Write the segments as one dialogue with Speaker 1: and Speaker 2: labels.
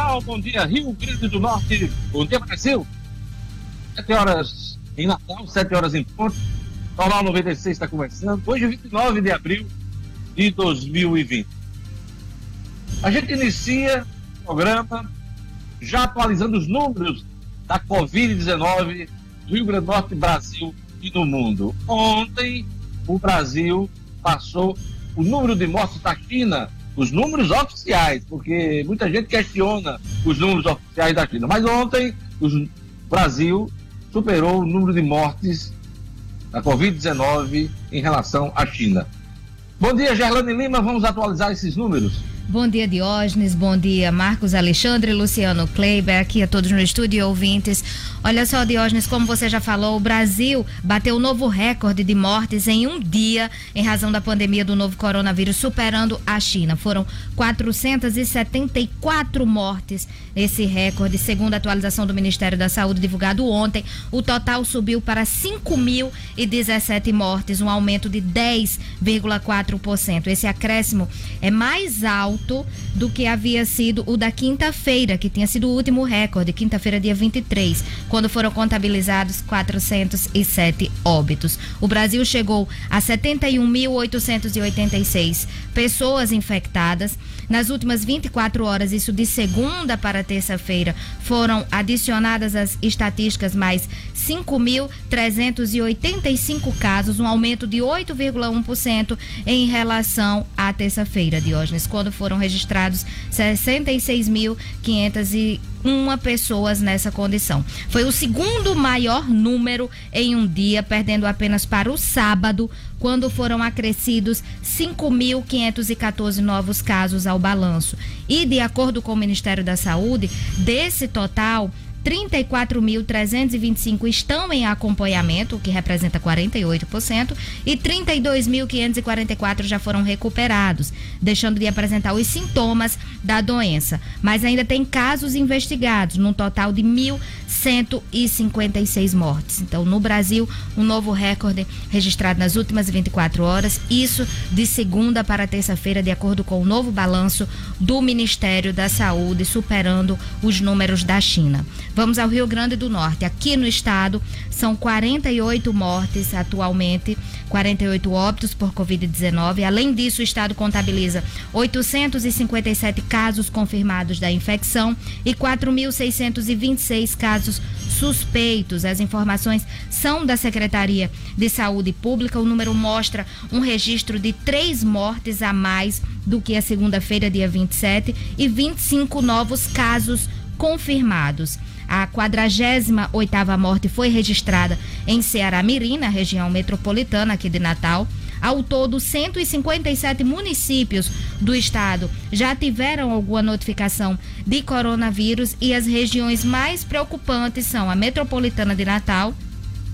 Speaker 1: Natal, bom dia Rio Grande do Norte, bom dia Brasil. Sete horas em Natal, sete horas em ponto. Jornal 96 está começando. Hoje, 29 de abril de 2020. A gente inicia o programa já atualizando os números da Covid-19 do Rio Grande do Norte, Brasil e no mundo. Ontem, o Brasil passou o número de mortes da China, os números oficiais, porque muita gente questiona os números oficiais da China. Mas ontem, o Brasil superou o número de mortes da Covid-19 em relação à China. Bom dia, Gerlane Lima. Vamos atualizar esses números.
Speaker 2: Bom dia, Diógenes. Bom dia, Marcos Alexandre, Luciano Kleiber, aqui a todos no estúdio e ouvintes. Olha só, Diógenes, como você já falou, o Brasil bateu um novo recorde de mortes em um dia em razão da pandemia do novo coronavírus, superando a China. Foram 474 mortes esse recorde, segundo a atualização do Ministério da Saúde divulgado ontem. O total subiu para 5.017 mortes, um aumento de 10,4%. Esse acréscimo é mais alto alto do que havia sido o da quinta-feira, que tinha sido o último recorde, quinta-feira, dia 23, quando foram contabilizados 407 óbitos. O Brasil chegou a 71.886 pessoas infectadas. Nas últimas 24 horas, isso de segunda para terça-feira, foram adicionadas as estatísticas mais 5.385 casos, um aumento de 8,1% em relação à terça-feira, Diógenes, quando foram registrados 66.501 pessoas nessa condição. Foi o segundo maior número em um dia, perdendo apenas para o sábado, quando foram acrescidos 5.514 novos casos ao balanço. E, de acordo com o Ministério da Saúde, desse total, 34.325 estão em acompanhamento, o que representa 48%, e 32.544 já foram recuperados, deixando de apresentar os sintomas da doença. Mas ainda tem casos investigados, num total de 1.156 mortes. Então, no Brasil, um novo recorde registrado nas últimas 24 horas, isso de segunda para terça-feira, de acordo com o novo balanço do Ministério da Saúde, superando os números da China. Vamos ao Rio Grande do Norte. Aqui no estado são 48 mortes atualmente, 48 óbitos por Covid-19. Além disso, o estado contabiliza 857 casos confirmados da infecção e 4.626 casos suspeitos. As informações são da Secretaria de Saúde Pública. O número mostra um registro de três mortes a mais do que a segunda-feira, dia 27, e 25 novos casos confirmados. A 48ª morte foi registrada em Ceará Mirim, na região metropolitana aqui de Natal. Ao todo, 157 municípios do estado já tiveram alguma notificação de coronavírus e as regiões mais preocupantes são a metropolitana de Natal,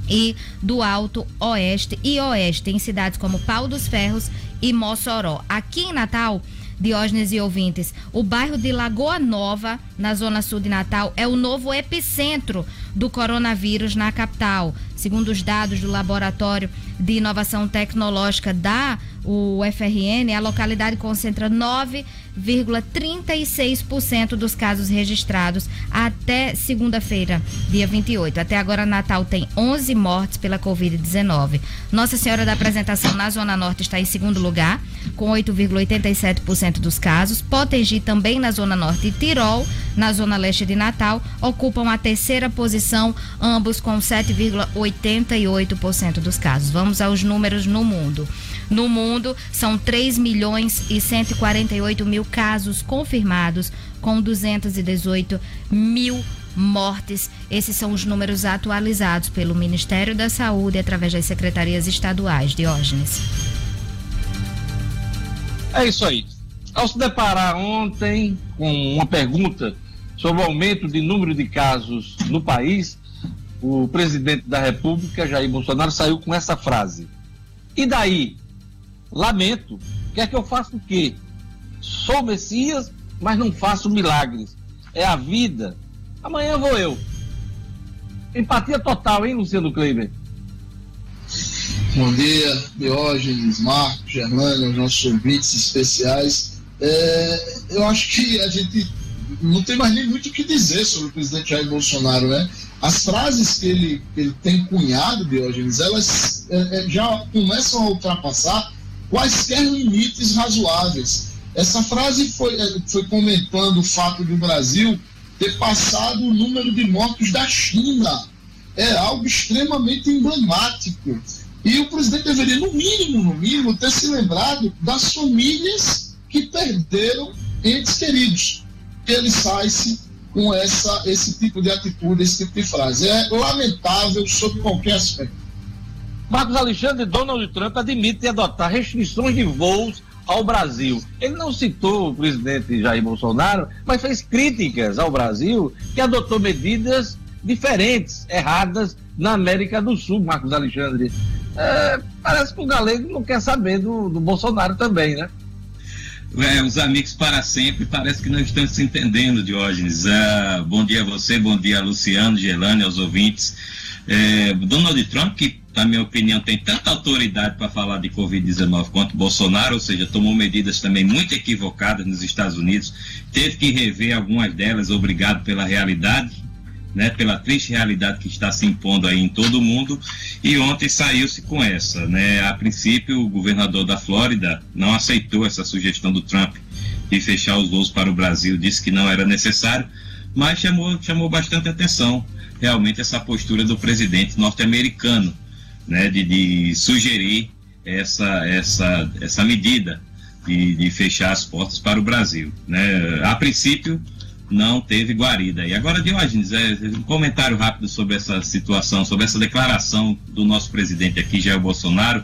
Speaker 2: e do Alto Oeste e Oeste, em cidades como Pau dos Ferros e Mossoró. Aqui em Natal, Diógenes e ouvintes, o bairro de Lagoa Nova, na zona sul de Natal, é o novo epicentro do coronavírus na capital. Segundo os dados do Laboratório de Inovação Tecnológica da UFRN, a localidade concentra 9,36% dos casos registrados até segunda-feira, dia 28. Até agora, Natal tem 11 mortes pela Covid-19. Nossa Senhora da Apresentação na Zona Norte está em segundo lugar, com 8,87% dos casos. Potengi também na Zona Norte e Tirol, na Zona Leste de Natal, ocupam a terceira posição, ambos com 7,88% dos casos. Vamos aos números no mundo. No mundo, são 3 milhões e 148 mil casos confirmados, com 218 mil mortes. Esses são os números atualizados pelo Ministério da Saúde através das secretarias estaduais. Diógenes.
Speaker 1: É isso aí. Ao se deparar ontem com uma pergunta sobre o aumento de número de casos no país, o presidente da República, Jair Bolsonaro, saiu com essa frase. E daí? Lamento. Quer que eu faça o quê? Sou Messias, mas não faço milagres. É a vida. Amanhã vou eu. Empatia total, hein, Luciano Kleiber?
Speaker 3: Bom dia, Diógenes, Marcos, Germano, nossos ouvintes especiais. É, eu acho que a gente não tem mais nem muito o que dizer sobre o presidente Jair Bolsonaro, né? As frases que ele, ele tem cunhado, Diógenes, elas é, é, já começam a ultrapassar quaisquer limites razoáveis. Essa frase foi, é, foi comentando o fato do Brasil ter passado o número de mortos da China. É algo extremamente emblemático. E o presidente deveria, no mínimo, no mínimo, ter se lembrado das famílias que perderam entes queridos. Ele sai-se com essa, esse tipo de atitude, esse tipo de frase. É lamentável sob qualquer aspecto.
Speaker 1: Marcos Alexandre, Donald Trump admite adotar restrições de voos ao Brasil. Ele não citou o presidente Jair Bolsonaro, mas fez críticas ao Brasil que adotou medidas diferentes, erradas na América do Sul, Marcos Alexandre. É, parece que o galego não quer saber do, do Bolsonaro também, né?
Speaker 4: É, os amigos para sempre, parece que não estamos se entendendo, Diógenes. Uh, bom dia a você, bom dia a Luciano, Gelane, aos ouvintes. É, Donald Trump, que na minha opinião tem tanta autoridade para falar de Covid-19 quanto Bolsonaro, ou seja, tomou medidas também muito equivocadas nos Estados Unidos, teve que rever algumas delas, obrigado pela realidade, né, pela triste realidade que está se impondo aí em todo o mundo, e ontem saiu-se com essa. Né? A princípio, o governador da Flórida não aceitou essa sugestão do Trump de fechar os voos para o Brasil, disse que não era necessário, mas chamou, chamou bastante atenção realmente essa postura do presidente norte-americano, né, de, de, sugerir essa, essa, essa medida de, de, fechar as portas para o Brasil. Né? A princípio, não teve guarida. E agora, Diógenes, é, um comentário rápido sobre essa situação, sobre essa declaração do nosso presidente aqui, Jair Bolsonaro,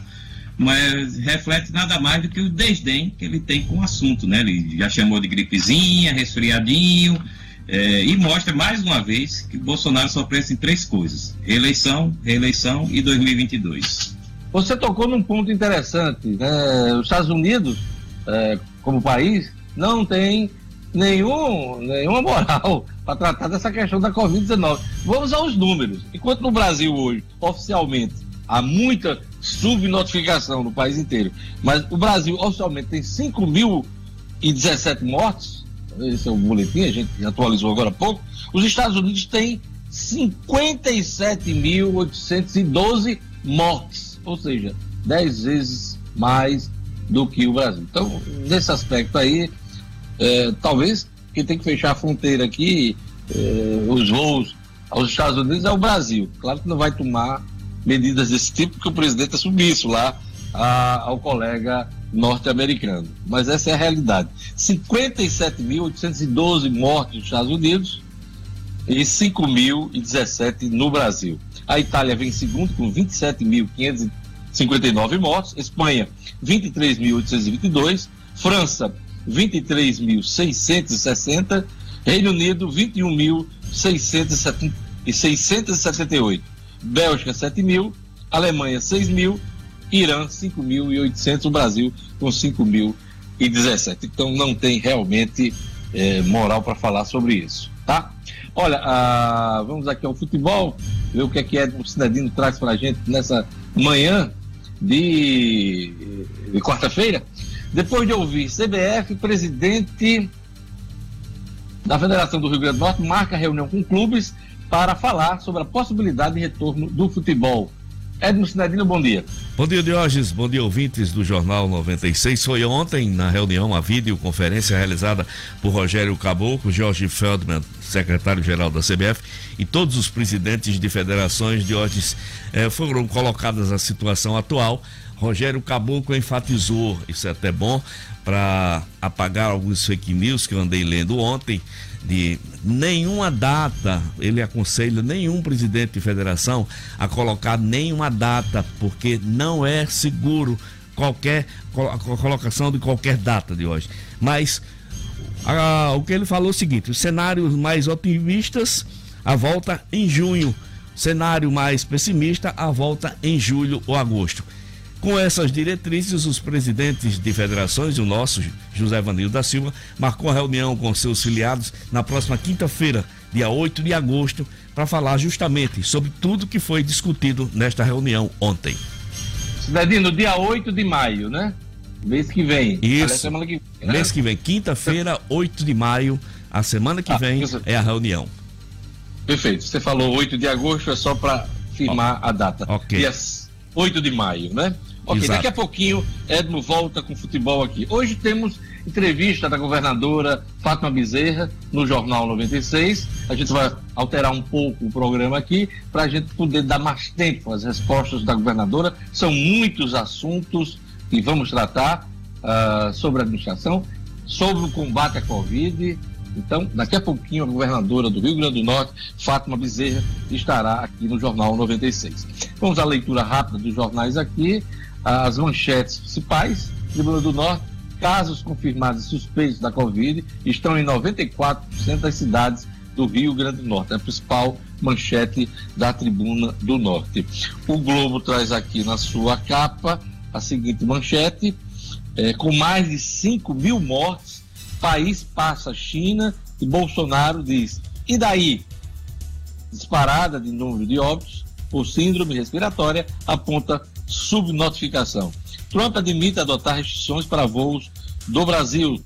Speaker 4: mas reflete nada mais do que o desdém que ele tem com o assunto, né? Ele já chamou de gripezinha, resfriadinho, é, e mostra mais uma vez que Bolsonaro só pensa em três coisas: reeleição, reeleição e 2022.
Speaker 1: Você tocou num ponto interessante. Né? Os Estados Unidos, é, como país, não tem nenhum, nenhuma moral para tratar dessa questão da Covid-19. Vamos aos números. Enquanto no Brasil hoje, oficialmente, há muita subnotificação no país inteiro, mas o Brasil oficialmente tem 5.017 mortos, esse é o boletim, a gente atualizou agora há pouco, os Estados Unidos têm 57.812 mortes, ou seja, 10 vezes mais do que o Brasil. Então, nesse aspecto aí, é, talvez quem tem que fechar a fronteira aqui, é, os voos aos Estados Unidos, é o Brasil. Claro que não vai tomar medidas desse tipo, porque o presidente é submisso lá a, ao colega norte-americano. Mas essa é a realidade. 57.812 mortos nos Estados Unidos e 5.017 no Brasil. A Itália vem em segundo com 27.559 mortos, Espanha 23.822, França 23.660, Reino Unido 21.678, Bélgica 7.000, Alemanha 6.000 Irã 5.800, o Brasil com 5.017. Então não tem realmente é, moral para falar sobre isso, tá? Olha, ah, vamos aqui ao futebol, ver o que é que Edmo Cinedino traz para a gente nessa manhã de, de quarta-feira. Depois de ouvir CBF, presidente da Federação do Rio Grande do Norte marca reunião com clubes para falar sobre a possibilidade de retorno do futebol. Edmo Cidadino, bom dia.
Speaker 5: Bom dia, Diógenes. Bom dia, ouvintes do Jornal 96. Foi ontem, na reunião, a videoconferência realizada por Rogério Caboclo, Jorge Feldman, secretário-geral da CBF, e todos os presidentes de federações, Diógenes, eh, foram colocadas a situação atual. Rogério Caboclo enfatizou, isso é até bom, para apagar alguns fake news que eu andei lendo ontem, de nenhuma data, ele aconselha nenhum presidente de federação a colocar nenhuma data, porque não é seguro qualquer a colocação de qualquer data de hoje. Mas a, o que ele falou é o seguinte: os cenários mais otimistas, a volta em junho, cenário mais pessimista, a volta em julho ou agosto. Com essas diretrizes, os presidentes de federações, o nosso, José Vanildo da Silva, marcou a reunião com seus filiados na próxima quinta-feira, dia 8 de agosto, para falar justamente sobre tudo que foi discutido nesta reunião ontem.
Speaker 1: Cidadino, dia 8 de maio, né? Mês que vem.
Speaker 5: Isso. Semana que vem, né? Mês que vem, quinta-feira, 8 de maio. A semana que ah, vem isso. é a reunião.
Speaker 1: Perfeito. Você falou 8 de agosto, é só para firmar a data.
Speaker 5: Ok.
Speaker 1: Dia 8 de maio, né? Ok, Exato. daqui a pouquinho Edmo volta com futebol aqui. Hoje temos entrevista da governadora Fátima Bezerra no Jornal 96. A gente vai alterar um pouco o programa aqui para a gente poder dar mais tempo às respostas da governadora. São muitos assuntos que vamos tratar uh, sobre a administração, sobre o combate à Covid. Então, daqui a pouquinho, a governadora do Rio Grande do Norte, Fátima Bezerra, estará aqui no Jornal 96. Vamos à leitura rápida dos jornais aqui. As manchetes principais. Grande do Norte, casos confirmados e suspeitos da Covid estão em 94% das cidades do Rio Grande do Norte. É a principal manchete da Tribuna do Norte. O Globo traz aqui na sua capa a seguinte manchete: é, com mais de 5 mil mortes, país passa a China e Bolsonaro diz: e daí? Disparada de número de óbitos por síndrome respiratória aponta subnotificação. Trump admite adotar restrições para voos do Brasil.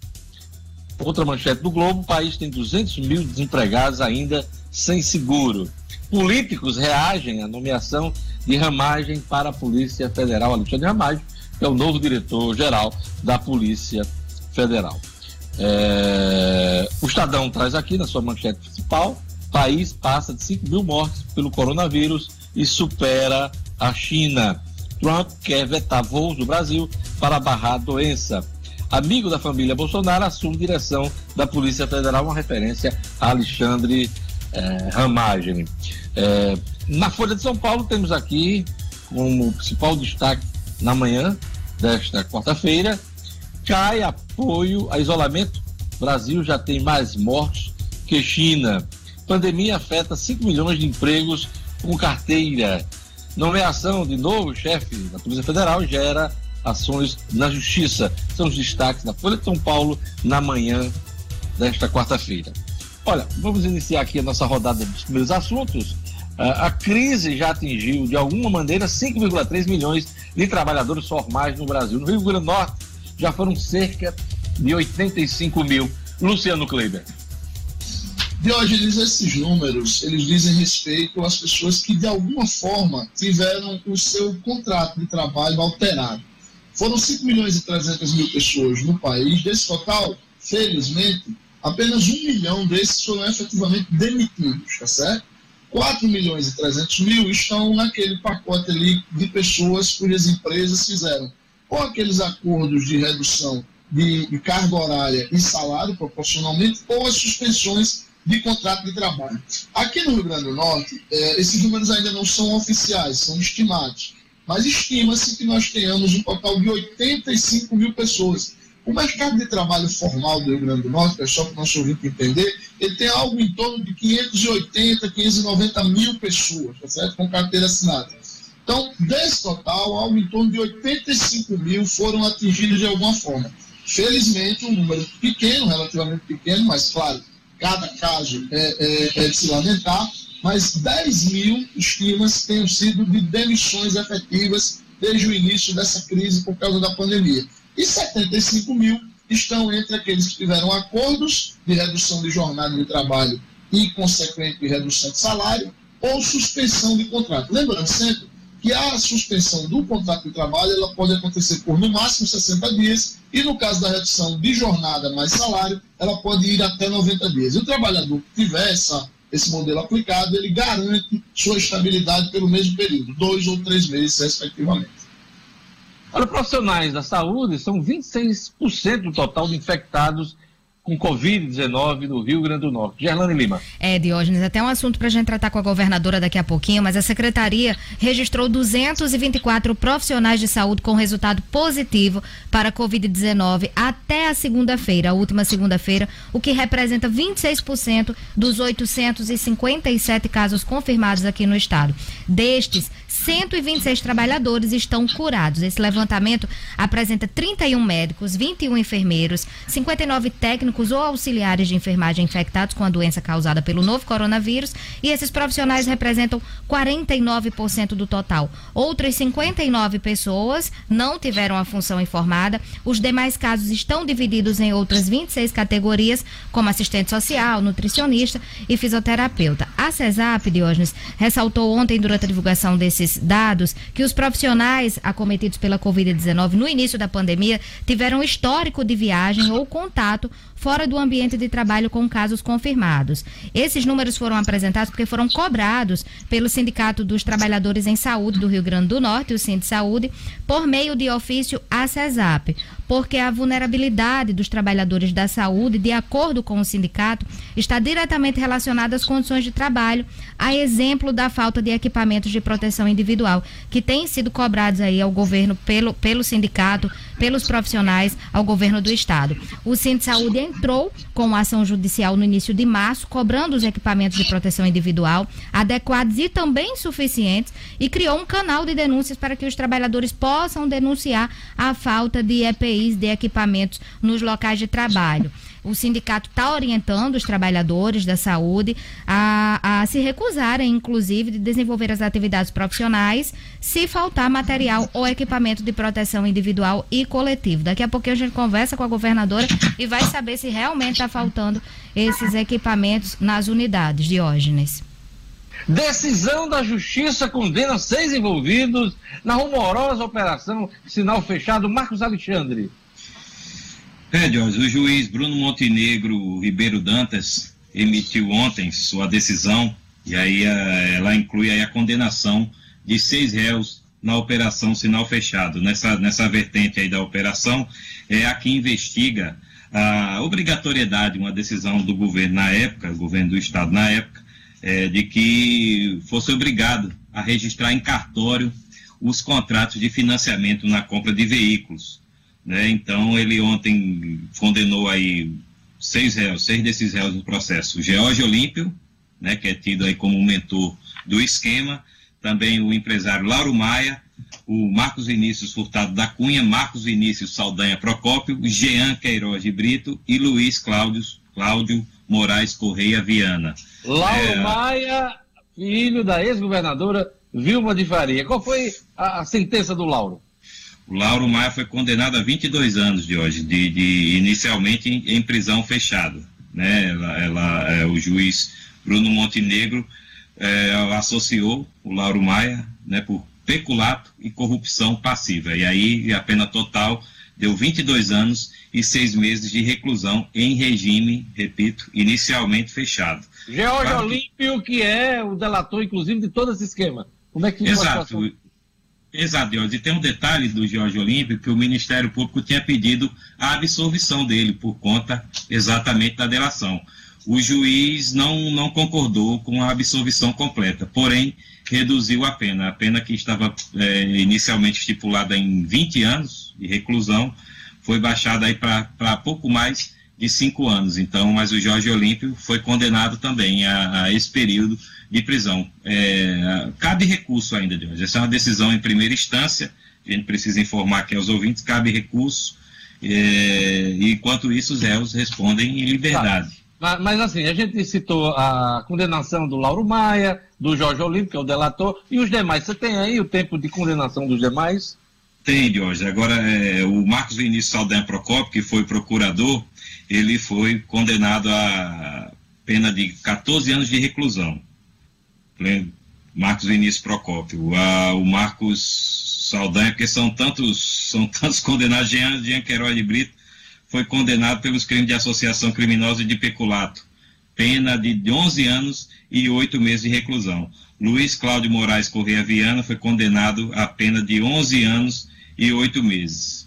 Speaker 1: Outra manchete do Globo: o país tem 200 mil desempregados ainda sem seguro. Políticos reagem à nomeação de Ramagem para a Polícia Federal. Alexandre Ramagem, que é o novo diretor-geral da Polícia Federal. É... O Estadão traz aqui na sua manchete principal: país passa de 5 mil mortes pelo coronavírus e supera a China. Trump quer vetar voos do Brasil para barrar a doença. Amigo da família Bolsonaro assume direção da Polícia Federal, uma referência a Alexandre eh, Ramagem. Eh, na Folha de São Paulo temos aqui como principal destaque na manhã desta quarta-feira, cai apoio a isolamento. Brasil já tem mais mortos que China. Pandemia afeta 5 milhões de empregos com carteira. Nomeação de novo chefe da Polícia Federal gera ações na Justiça. São os destaques da Folha de São Paulo na manhã desta quarta-feira. Olha, vamos iniciar aqui a nossa rodada dos primeiros assuntos. Uh, a crise já atingiu, de alguma maneira, 5,3 milhões de trabalhadores formais no Brasil. No Rio Grande do Norte já foram cerca de 85 mil. Luciano Kleiber.
Speaker 3: Diógenes, esses números, eles dizem respeito às pessoas que, de alguma forma, tiveram o seu contrato de trabalho alterado. Foram 5 milhões e 300 mil pessoas no país. Desse total, felizmente, apenas 1 milhão desses foram efetivamente demitidos, tá certo? 4 milhões e 300 mil estão naquele pacote ali de pessoas cujas empresas fizeram ou aqueles acordos de redução de, de carga horária e salário proporcionalmente, ou as suspensões de contrato de trabalho. Aqui no Rio Grande do Norte, é, esses números ainda não são oficiais, são estimados, mas estima-se que nós tenhamos um total de 85 mil pessoas. O mercado de trabalho formal do Rio Grande do Norte, pessoal, para o nosso ouvinte entender, ele tem algo em torno de 580, 590 mil pessoas, tá certo? com carteira assinada. Então, desse total, algo em torno de 85 mil foram atingidos de alguma forma. Felizmente, um número pequeno, relativamente pequeno, mas claro, cada caso é, é, é de se lamentar, mas 10 mil estimas tenham sido de demissões efetivas desde o início dessa crise por causa da pandemia. E 75 mil estão entre aqueles que tiveram acordos de redução de jornada de trabalho e consequente redução de salário ou suspensão de contrato. Lembrando sempre que a suspensão do contrato de trabalho ela pode acontecer por no máximo 60 dias e no caso da redução de jornada mais salário, ela pode ir até 90 dias. E o trabalhador que tiver essa, esse modelo aplicado, ele garante sua estabilidade pelo mesmo período, dois ou três meses, respectivamente.
Speaker 1: Olha, profissionais da saúde são 26% do total de infectados com Covid-19 no Rio Grande do Norte. Gerlane Lima.
Speaker 2: É, Diógenes, até um assunto para a gente tratar com a governadora daqui a pouquinho, mas a secretaria registrou 224 profissionais de saúde com resultado positivo para Covid-19 até a segunda-feira, a última segunda-feira, o que representa 26% dos 857 casos confirmados aqui no estado. Destes, 126 trabalhadores estão curados. Esse levantamento apresenta 31 médicos, 21 enfermeiros, 59 técnicos ou auxiliares de enfermagem infectados com a doença causada pelo novo coronavírus e esses profissionais representam 49% do total. Outras 59 pessoas não tiveram a função informada. Os demais casos estão divididos em outras 26 categorias, como assistente social, nutricionista e fisioterapeuta. A CESAP, Diógenes, ressaltou ontem, durante a divulgação desses dados, que os profissionais acometidos pela Covid-19 no início da pandemia tiveram histórico de viagem ou contato fora do ambiente de trabalho com casos confirmados. Esses números foram apresentados porque foram cobrados pelo Sindicato dos Trabalhadores em Saúde do Rio Grande do Norte, o Sind Saúde, por meio de ofício à CESAP, porque a vulnerabilidade dos trabalhadores da saúde, de acordo com o sindicato, está diretamente relacionada às condições de trabalho, a exemplo da falta de equipamentos de proteção individual, que têm sido cobrados aí ao governo pelo, pelo sindicato, pelos profissionais, ao governo do estado. O Sind Saúde entrou com ação judicial no início de março, cobrando os equipamentos de proteção individual adequados e também suficientes e criou um canal de denúncias para que os trabalhadores possam denunciar a falta de EPIs, de equipamentos nos locais de trabalho. O sindicato está orientando os trabalhadores da saúde a, a se recusarem, inclusive, de desenvolver as atividades profissionais se faltar material ou equipamento de proteção individual e coletivo. Daqui a pouquinho a gente conversa com a governadora e vai saber se realmente está faltando esses equipamentos nas unidades, Diógenes.
Speaker 1: Decisão da Justiça condena seis envolvidos na rumorosa operação Sinal Fechado. Marcos Alexandre.
Speaker 4: É, Jorge, o juiz Bruno Montenegro Ribeiro Dantas emitiu ontem sua decisão e aí ela inclui aí a condenação de seis réus na operação Sinal Fechado. Nessa, nessa vertente aí da operação é a que investiga a obrigatoriedade, uma decisão do governo na época, governo do estado na época, é, de que fosse obrigado a registrar em cartório os contratos de financiamento na compra de veículos. Né? Então, ele ontem condenou aí seis réus, seis desses réus no processo. O George Olímpio, né, que é tido aí como mentor do esquema, também o empresário Lauro Maia, o Marcos Vinícius Furtado da Cunha, Marcos Vinícius Saldanha Procópio, Jean Queiroz de Brito e Luiz Cláudio, Cláudio Moraes Correia Viana.
Speaker 1: Lauro é... Maia, filho da ex-governadora Vilma de Faria. Qual foi a, a sentença do Lauro?
Speaker 4: O Lauro Maia foi condenado a 22 anos de hoje, de, de inicialmente em, em, prisão fechada. Né? Ela, ela é, o juiz Bruno Montenegro é, associou o Lauro Maia né, por peculato e corrupção passiva. E aí a pena total deu 22 anos e seis meses de reclusão em regime, repito, inicialmente fechado.
Speaker 1: George Olímpio, que é o delator, inclusive, de todo esse esquema. Como é que
Speaker 4: Exato. Exato. E tem um detalhe do Jorge Olímpio que o Ministério Público tinha pedido a absolvição dele por conta exatamente da delação. O juiz não, não concordou com a absolvição completa, porém reduziu a pena. A pena que estava é, inicialmente estipulada em 20 anos de reclusão foi baixada aí para pouco mais de cinco anos. Então, mas o Jorge Olímpio foi condenado também a, a esse período de prisão. É, cabe recurso ainda, Jorge. Essa é uma decisão em primeira instância. A gente precisa informar aqui aos ouvintes, cabe recurso. É, e enquanto isso, os réus respondem em liberdade. Tá.
Speaker 1: Mas, mas, assim, a gente citou a condenação do Lauro Maia, do Jorge Olímpio, que é o delator, e os demais. Você tem aí o tempo de condenação dos demais?
Speaker 4: Tem, Jorge. Agora, é, o Marcos Vinícius Saldanha Procópio, que foi procurador, ele foi condenado a pena de 14 anos de reclusão. Marcos Vinícius Procópio. O Marcos Saldanha, porque são tantos, são tantos condenados, Jean, Jean Queiroz de Brito foi condenado pelos crimes de associação criminosa e de peculato. Pena de 11 anos e 8 meses de reclusão. Luiz Cláudio Moraes Correia Viana foi condenado a pena de 11 anos e 8 meses.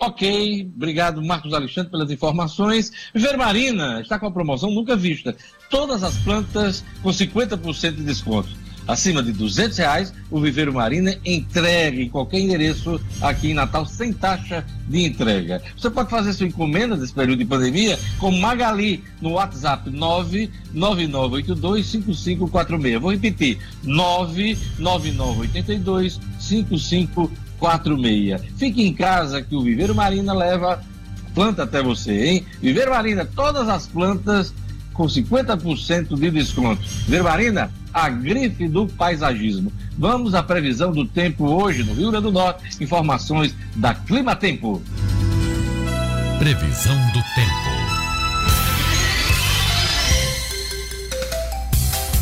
Speaker 1: Ok, obrigado Marcos Alexandre pelas informações. Vermarina está com a promoção nunca vista. Todas as plantas com 50% de desconto. Acima de 200 reais, o Viveiro Marina entrega em qualquer endereço aqui em Natal sem taxa de entrega. Você pode fazer sua encomenda nesse período de pandemia com Magali no WhatsApp 999825546. Vou repetir, 999825546. Fique em casa que o Viveiro Marina leva planta até você, hein? Viveiro Marina, todas as plantas com 50% de desconto. Verbarina, a grife do paisagismo. Vamos à previsão do tempo hoje no Rio Grande do Norte. Informações da Clima Tempo.
Speaker 6: Previsão do tempo.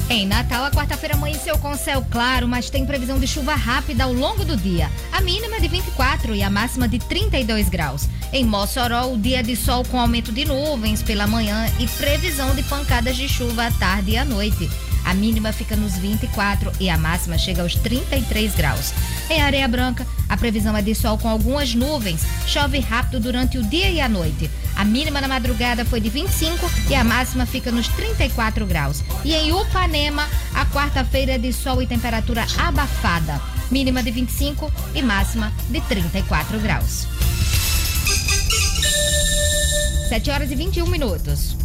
Speaker 2: Em Natal, a quarta-feira amanheceu com céu claro, mas tem previsão de chuva rápida ao longo do dia. A mínima é de 24 e a máxima de 32 graus. Em Mossoró, o dia de sol com aumento de nuvens pela manhã e previsão de pancadas de chuva à tarde e à noite. A mínima fica nos 24 e a máxima chega aos 33 graus. Em Areia Branca, a previsão é de sol com algumas nuvens. Chove rápido durante o dia e a noite. A mínima na madrugada foi de 25 e a máxima fica nos 34 graus. E em Upanema, a quarta-feira é de sol e temperatura abafada. Mínima de 25 e máxima de 34 graus. 7 horas e 21 minutos.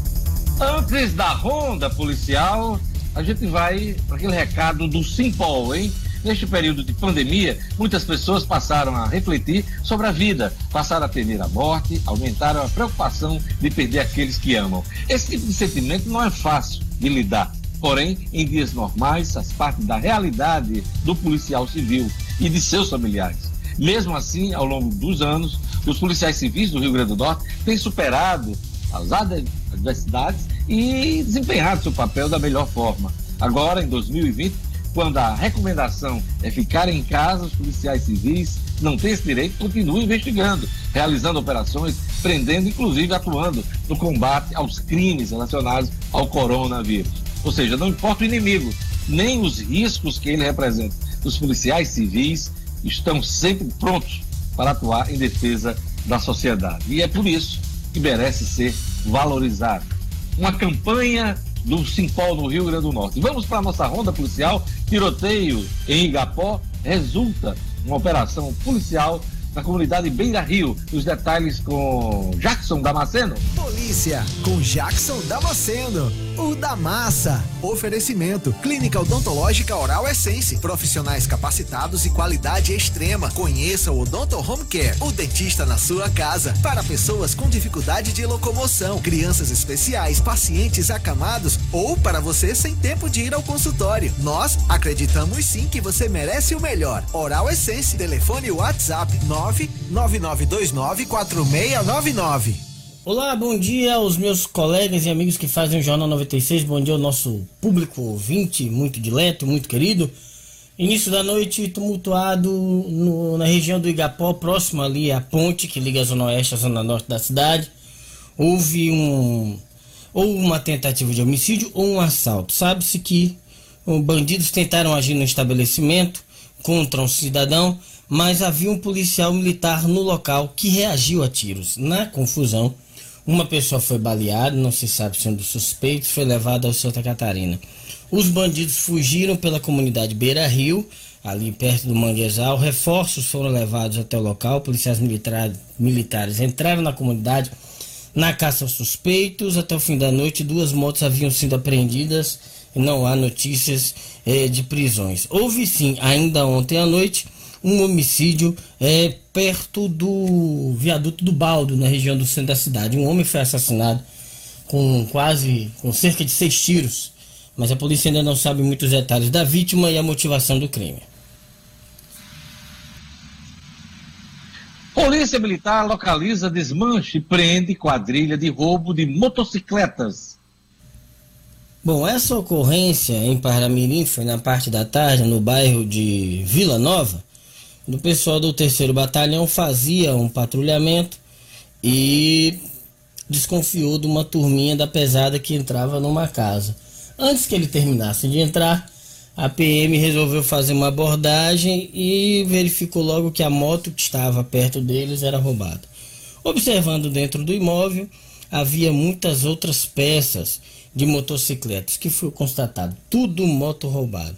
Speaker 1: Antes da ronda policial, a gente vai para aquele recado do Simpol, hein? Neste período de pandemia, muitas pessoas passaram a refletir sobre a vida, passaram a temer a morte, aumentaram a preocupação de perder aqueles que amam. Esse tipo de sentimento não é fácil de lidar. Porém, em dias normais, faz parte da realidade do policial civil e de seus familiares. Mesmo assim, ao longo dos anos, os policiais civis do Rio Grande do Norte têm superado as adversidades e desempenhado seu papel da melhor forma. Agora, em 2020, quando a recomendação é ficar em casa, os policiais civis não têm esse direito, continuam investigando, realizando operações, prendendo, inclusive atuando no combate aos crimes relacionados ao coronavírus. Ou seja, não importa o inimigo, nem os riscos que ele representa. Os policiais civis estão sempre prontos para atuar em defesa da sociedade. E é por isso que merece ser valorizado. Uma campanha do Simpol no Rio Grande do Norte. Vamos para a nossa ronda policial. Tiroteio em Igapó resulta uma operação policial na comunidade Beira Rio. Os detalhes com Jackson Damasceno.
Speaker 7: Polícia com Jackson Damasceno. O da massa. Oferecimento: Clínica Odontológica Oral Essence. Profissionais capacitados e qualidade extrema. Conheça o Odonto Home Care, o dentista na sua casa. Para pessoas com dificuldade de locomoção, crianças especiais, pacientes acamados ou para você sem tempo de ir ao consultório. Nós acreditamos sim que você merece o melhor. Oral Essence. Telefone WhatsApp 999294699.
Speaker 8: Olá, bom dia aos meus colegas e amigos que fazem o Jornal 96. Bom dia ao nosso público ouvinte, muito dileto, muito querido. Início da noite tumultuado no, na região do Igapó, próximo ali à ponte que liga a zona oeste à zona norte da cidade. Houve um ou uma tentativa de homicídio ou um assalto. Sabe-se que os bandidos tentaram agir no estabelecimento contra um cidadão, mas havia um policial militar no local que reagiu a tiros. Na confusão, uma pessoa foi baleada, não se sabe sendo suspeito, foi levada ao Santa Catarina. Os bandidos fugiram pela comunidade Beira Rio, ali perto do Manguezal. Reforços foram levados até o local. Policiais militares, militares entraram na comunidade na caça aos suspeitos. Até o fim da noite, duas motos haviam sido apreendidas e não há notícias eh, de prisões. Houve sim, ainda ontem à noite, um homicídio é, perto do viaduto do Baldo, na região do centro da cidade. Um homem foi assassinado com quase, com cerca de seis tiros, mas a polícia ainda não sabe muitos detalhes da vítima e a motivação do crime.
Speaker 1: Polícia Militar localiza desmanche e prende quadrilha de roubo de motocicletas.
Speaker 8: Bom, essa ocorrência em Paramirim foi na parte da tarde, no bairro de Vila Nova do pessoal do terceiro batalhão fazia um patrulhamento e desconfiou de uma turminha da pesada que entrava numa casa. Antes que ele terminasse de entrar, a PM resolveu fazer uma abordagem e verificou logo que a moto que estava perto deles era roubada. Observando dentro do imóvel, havia muitas outras peças de motocicletas que foi constatado tudo moto roubado.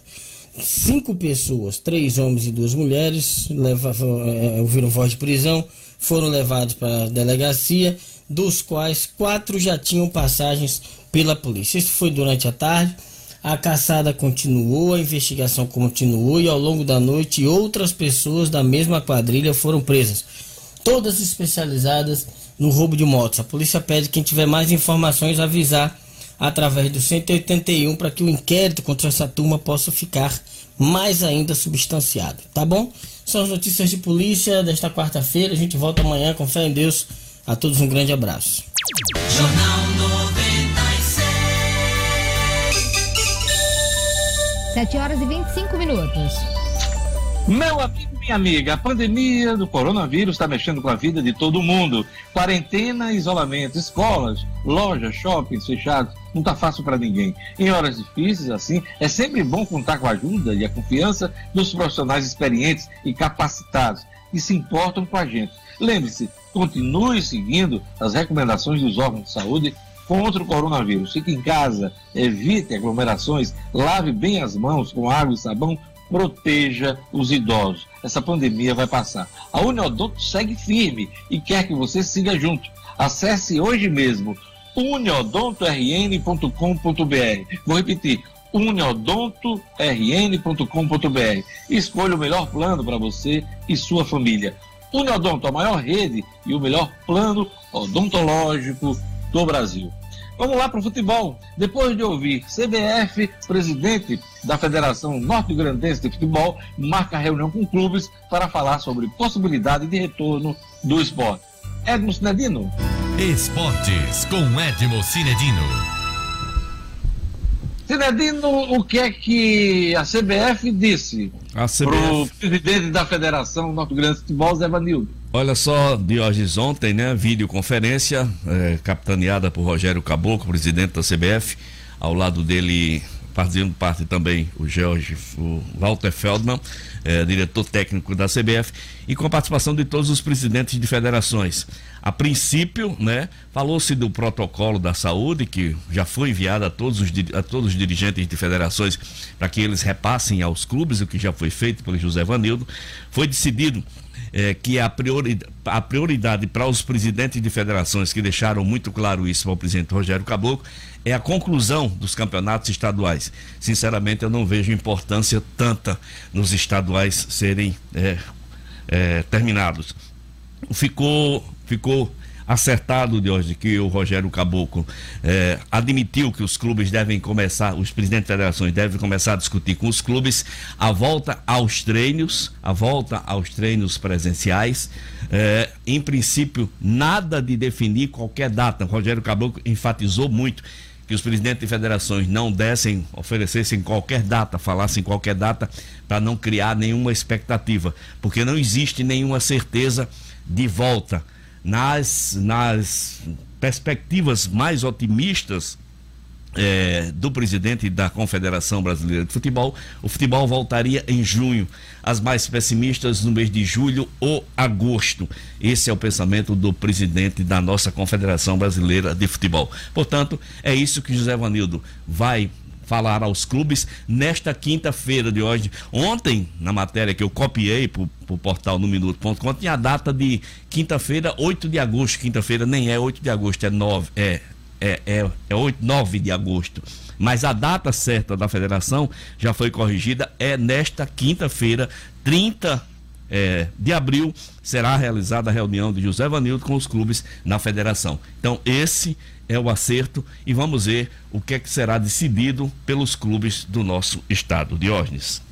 Speaker 8: Cinco pessoas, três homens e duas mulheres, levavam, é, ouviram voz de prisão, foram levados para a delegacia, dos quais quatro já tinham passagens pela polícia. Isso foi durante a tarde. A caçada continuou, a investigação continuou e ao longo da noite outras pessoas da mesma quadrilha foram presas, todas especializadas no roubo de motos. A polícia pede quem tiver mais informações avisar através do 181 para que o inquérito contra essa turma possa ficar mais ainda substanciado, tá bom? São as notícias de polícia desta quarta-feira. A gente volta amanhã com fé em Deus. A todos um grande abraço. Jornal 96.
Speaker 2: 7 horas e 25 minutos.
Speaker 1: Meu amigo, minha amiga, a pandemia do coronavírus está mexendo com a vida de todo mundo. Quarentena, isolamento, escolas, lojas, shoppings fechados, não está fácil para ninguém. Em horas difíceis, assim, é sempre bom contar com a ajuda e a confiança dos profissionais experientes e capacitados que se importam com a gente. Lembre-se, continue seguindo as recomendações dos órgãos de saúde contra o coronavírus. Fique em casa, evite aglomerações, lave bem as mãos com água e sabão proteja os idosos. Essa pandemia vai passar. A Uniodonto segue firme e quer que você siga junto. Acesse hoje mesmo uniodontorn.com.br. Vou repetir, uniodontorn.com.br. Escolha o melhor plano para você e sua família. Uniodonto, a maior rede e o melhor plano odontológico do Brasil. Vamos lá para o futebol. Depois de ouvir CBF, presidente da Federação Norte Grandense de Futebol, marca reunião com clubes para falar sobre possibilidade de retorno do esporte. Edmo Cinedino.
Speaker 6: Esportes com Edmo Cinedino.
Speaker 1: Cinedino, o que é que a CBF disse para o presidente da Federação Norte Grande de Futebol, Zé Vanildo?
Speaker 5: Olha só, Diógenes, ontem, né, videoconferência, é, capitaneada por Rogério Caboclo, presidente da CBF, ao lado dele fazendo parte também o George, o Walter Feldman, é, diretor técnico da CBF, e com a participação de todos os presidentes de federações. A princípio, né, falou-se do protocolo da saúde, que já foi enviado a todos os, a todos os dirigentes de federações para que eles repassem aos clubes, o que já foi feito pelo José Vanildo. Foi decidido é, que a prioridade, a prioridade para os presidentes de federações que deixaram muito claro isso para o presidente Rogério Caboclo é a conclusão dos campeonatos estaduais. Sinceramente, eu não vejo importância tanta nos estaduais serem é, é, terminados. Ficou, ficou acertado de hoje que o Rogério Caboclo eh, admitiu que os clubes devem começar, os presidentes de federações devem começar a discutir com os clubes a volta aos treinos, a volta aos treinos presenciais. Eh, em princípio, nada de definir qualquer data. O Rogério Caboclo enfatizou muito que os presidentes de federações não dessem, oferecessem qualquer data, falassem qualquer data, para não criar nenhuma expectativa, porque não existe nenhuma certeza de volta nas, nas perspectivas mais otimistas é, do presidente da Confederação Brasileira de Futebol, o futebol voltaria em junho. As mais pessimistas no mês de julho ou agosto. Esse é o pensamento do presidente da nossa Confederação Brasileira de Futebol. Portanto, é isso que José Vanildo vai falar aos clubes nesta quinta-feira de hoje. Ontem, na matéria que eu copiei para o portal no minuto.com, tinha a data de quinta-feira, 8 de agosto. Quinta-feira nem é 8 de agosto, é 9, é, é, é, é 8, 9 de agosto. Mas a data certa da federação já foi corrigida, é nesta quinta-feira, 30 é, de abril, será realizada a reunião de José Vanildo com os clubes na federação. Então, esse é o acerto e vamos ver o que é que será decidido pelos clubes do nosso estado. Diógenes.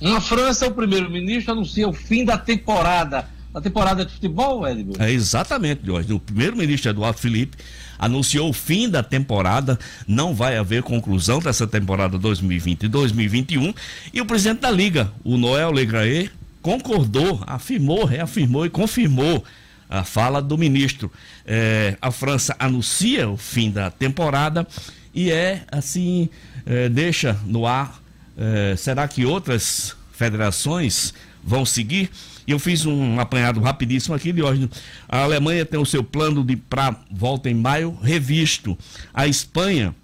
Speaker 1: Na França, o primeiro-ministro anuncia o fim da temporada. Da temporada de futebol, Edson?
Speaker 5: É exatamente, Diógenes. O primeiro-ministro Eduardo Felipe anunciou o fim da temporada, não vai haver conclusão dessa temporada 2020 e 2021. E o presidente da Liga, o Noel Legraé, concordou, afirmou, reafirmou e confirmou a fala do ministro. É, a França anuncia o fim da temporada e é assim, é, deixa no ar. É, será que outras federações vão seguir? Eu fiz um apanhado rapidíssimo aqui de hoje. A Alemanha tem o seu plano de para volta em maio revisto. A Espanha,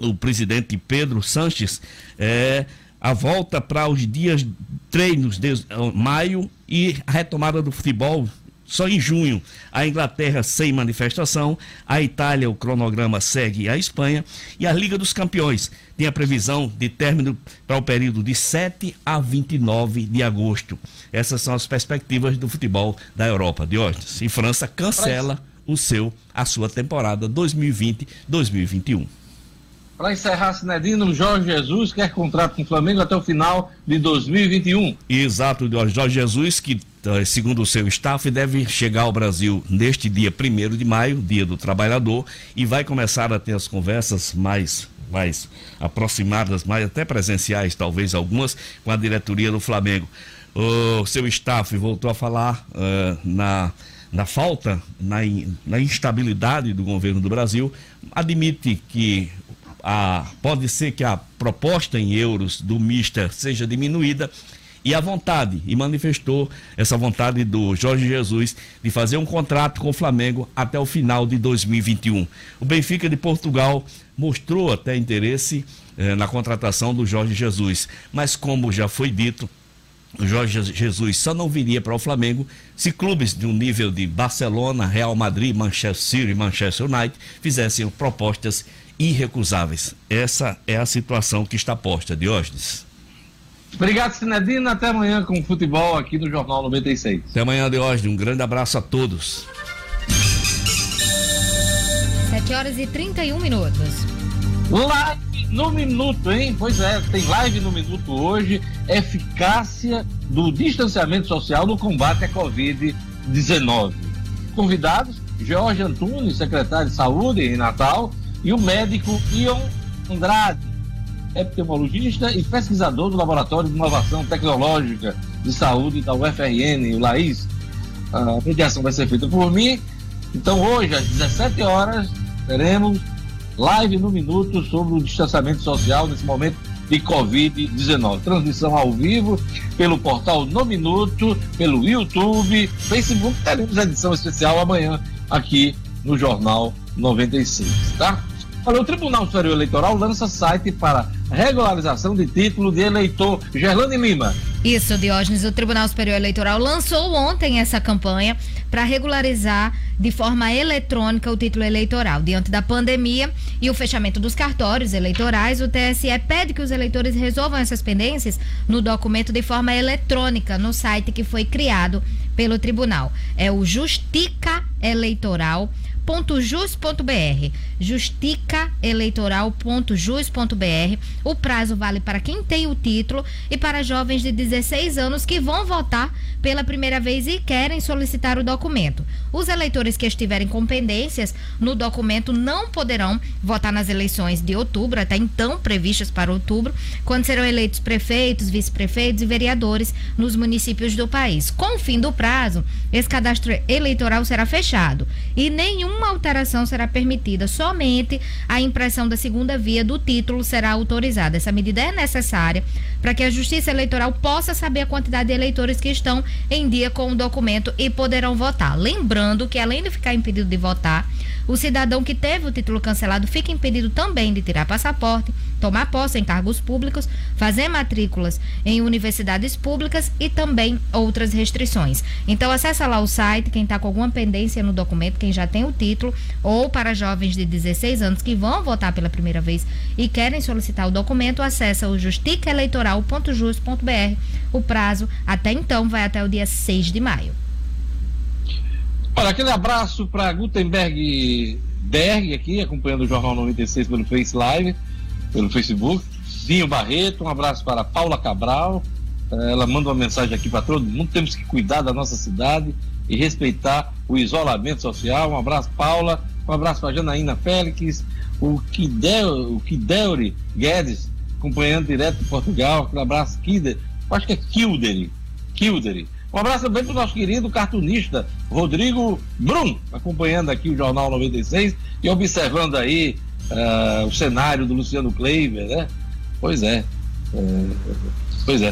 Speaker 5: o presidente Pedro Sanches, é, a volta para os dias treinos de maio e a retomada do futebol só em junho. A Inglaterra sem manifestação, a Itália, o cronograma segue a Espanha e a Liga dos Campeões tem a previsão de término para o período de 7 a 29 de agosto. Essas são as perspectivas do futebol da Europa, Diógenes. E França cancela o seu a sua temporada 2020-2021.
Speaker 1: Para encerrar, Sinedino, Jorge Jesus quer contrato com o Flamengo até o final de 2021.
Speaker 5: Exato, Jorge Jesus, que eh, segundo o seu staff, deve chegar ao Brasil neste dia 1 de maio, dia do trabalhador, e vai começar a ter as conversas mais mais aproximadas, mais até presenciais, talvez algumas, com a diretoria do Flamengo. O seu staff voltou a falar uh, na, na falta, na, na instabilidade do governo do Brasil, admite que a, pode ser que a proposta em euros do Mister seja diminuída e a vontade, e manifestou essa vontade do Jorge Jesus de fazer um contrato com o Flamengo até o final de 2021. O Benfica de Portugal mostrou até interesse eh, na contratação do Jorge Jesus, mas como já foi dito, o Jorge Jesus só não viria para o Flamengo se clubes de um nível de Barcelona, Real Madrid, Manchester City e Manchester United fizessem propostas irrecusáveis. Essa é a situação que está posta, Diógenes.
Speaker 1: Obrigado, Sinedina. Até amanhã com o futebol aqui no Jornal 96.
Speaker 5: Até amanhã, Diógenes. Um grande abraço a todos.
Speaker 2: 7 horas e 31 minutos.
Speaker 1: Live no minuto, hein? Pois é, tem live no minuto hoje. Eficácia do distanciamento social no combate à Covid-19. Convidados: Jorge Antunes, secretário de Saúde em Natal e o médico Ion Andrade, epidemiologista e pesquisador do Laboratório de Inovação Tecnológica de Saúde da UFRN, o LAIS. A mediação vai ser feita por mim. Então, hoje, às 17 horas, teremos live no minuto sobre o distanciamento social nesse momento de Covid-19. Transmissão ao vivo pelo portal No Minuto, pelo YouTube, Facebook. Teremos edição especial amanhã aqui no Jornal 96, tá? Olha, o Tribunal Superior Eleitoral lança site para regularização de título de eleitor. Gerlane Lima.
Speaker 2: Isso, Diógenes. O Tribunal Superior Eleitoral lançou ontem essa campanha para regularizar de forma eletrônica o título eleitoral. Diante da pandemia e o fechamento dos cartórios eleitorais, o TSE pede que os eleitores resolvam essas pendências no documento de forma eletrônica no site que foi criado pelo tribunal. É o Justica Eleitoral justicaeleitoral.jus.br justicaeleitoral.jus.br O prazo vale para quem tem o título e para jovens de 16 anos que vão votar pela primeira vez e querem solicitar o documento. Os eleitores que estiverem com pendências no documento não poderão votar nas eleições de outubro, até então previstas para outubro, quando serão eleitos prefeitos, vice-prefeitos e vereadores nos municípios do país. Com o fim do prazo, esse cadastro eleitoral será fechado e nenhum nenhuma alteração será permitida, somente a impressão da segunda via do título será autorizada. Essa medida é necessária para que a Justiça Eleitoral possa saber a quantidade de eleitores que estão em dia com o documento e poderão votar. Lembrando que, além de ficar impedido de votar, o cidadão que teve o título cancelado fica impedido também de tirar passaporte, tomar posse em cargos públicos, fazer matrículas em universidades públicas e também outras restrições. Então, acessa lá o site, quem está com alguma pendência no documento, quem já tem o título, ou para jovens de 16 anos que vão votar pela primeira vez e querem solicitar o documento, acessa o justicaeleitoral.jus.br. O prazo até então vai até o dia 6 de maio.
Speaker 1: Olha, aquele abraço para Gutenberg Berg aqui, acompanhando o Jornal 96 pelo Face Live, pelo Facebook. Dinho Barreto, um abraço para Paula Cabral. Eh, ela manda uma mensagem aqui para todo mundo. Temos que cuidar da nossa cidade e respeitar o isolamento social. Um abraço, Paula. Um abraço para Janaína Félix, o Kideuri Guedes, acompanhando direto de Portugal. Um abraço, Kider. Acho que é Kilderi. Kilderi. Um abraço também para o nosso querido cartunista Rodrigo Brum, acompanhando aqui o Jornal 96 e observando aí uh, o cenário do Luciano Kleiber, né? Pois é. Uh, pois é.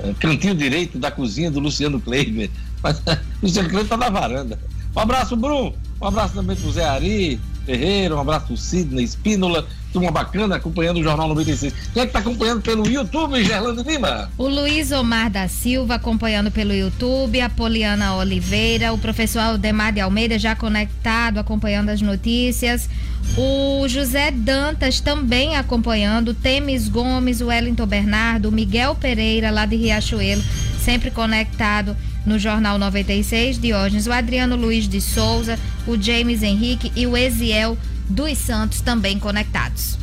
Speaker 1: Uh, cantinho direito da cozinha do Luciano Kleiber. Mas Luciano Kleiber está na varanda. Um abraço, Brum. Um abraço também para o Zé Ari, Ferreira, um abraço pro Sidney Espínola, turma bacana acompanhando o Jornal 96. Quem é que tá acompanhando pelo YouTube, Gerlando Lima?
Speaker 2: O Luiz Omar da Silva acompanhando pelo YouTube, a Poliana Oliveira, o professor Aldemar de Almeida já conectado, acompanhando as notícias. O José Dantas também acompanhando, Temes Gomes, o Wellington Bernardo, o Miguel Pereira, lá de Riachuelo, sempre conectado no Jornal 96, Diógenes, o Adriano Luiz de Souza, o James Henrique e o Eziel dos Santos também conectados.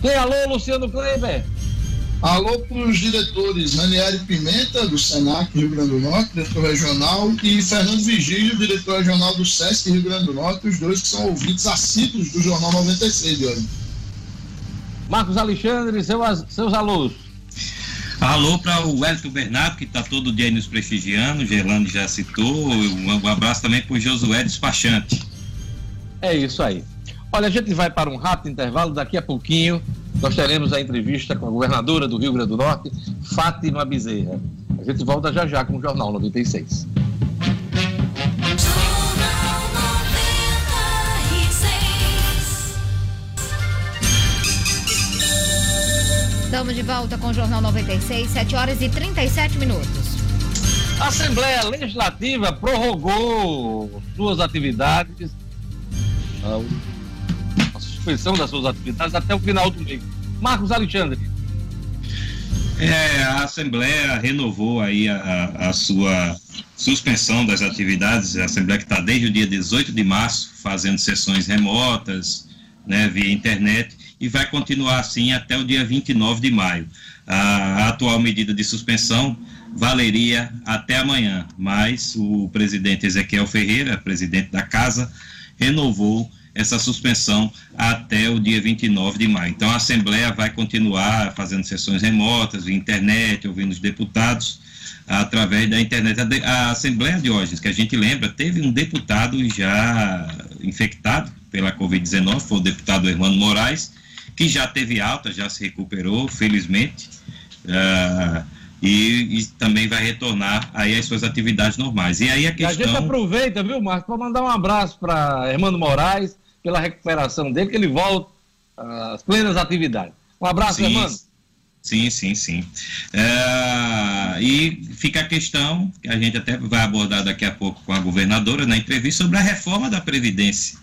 Speaker 1: Tem alô, Luciano Kleber?
Speaker 3: Alô para os diretores Ranieri Pimenta, do Senac Rio Grande do Norte, diretor regional, e Fernando Vigílio, diretor regional do SESC Rio Grande do Norte, os dois que são ouvintes assíduos do Jornal 96 de hoje.
Speaker 1: Marcos Alexandre, seus, seus alôs.
Speaker 4: Alô para o Wellington Bernardo, que está todo dia aí nos prestigiando, o Gerlando já citou. Um abraço também para o Josué Despachante.
Speaker 1: É isso aí. Olha, a gente vai para um rápido intervalo, daqui a pouquinho nós teremos a entrevista com a governadora do Rio Grande do Norte, Fátima Bezerra. A gente volta já já com o Jornal 96.
Speaker 2: Estamos de volta com o Jornal 96, 7 horas e 37 minutos.
Speaker 1: A Assembleia Legislativa prorrogou suas atividades, a suspensão das suas atividades até o final do mês. Marcos Alexandre.
Speaker 4: É, a Assembleia renovou aí a, a sua suspensão das atividades, a Assembleia que está desde o dia 18 de março fazendo sessões remotas, né, via internet, e vai continuar assim até o dia 29 de maio. A, atual medida de suspensão valeria até amanhã, mas o presidente Ezequiel Ferreira, presidente da casa, renovou essa suspensão até o dia 29 de maio. Então a Assembleia vai continuar fazendo sessões remotas, via internet, ouvindo os deputados através da internet. A, Assembleia de hoje, que a gente lembra, teve um deputado já infectado pela Covid-19, foi o deputado Hermano Moraes, que já teve alta, já se recuperou, felizmente, uh, e, e, também vai retornar aí às suas atividades normais. E aí a questão...
Speaker 1: E a gente aproveita, viu, Marcos, para mandar um abraço para Hermano Moraes, pela recuperação dele, que ele volta às plenas atividades. Um abraço,
Speaker 4: sim,
Speaker 1: Hermano.
Speaker 4: Sim, sim, sim. É, e fica a questão, que a gente até vai abordar daqui a pouco com a governadora na entrevista, sobre a reforma da Previdência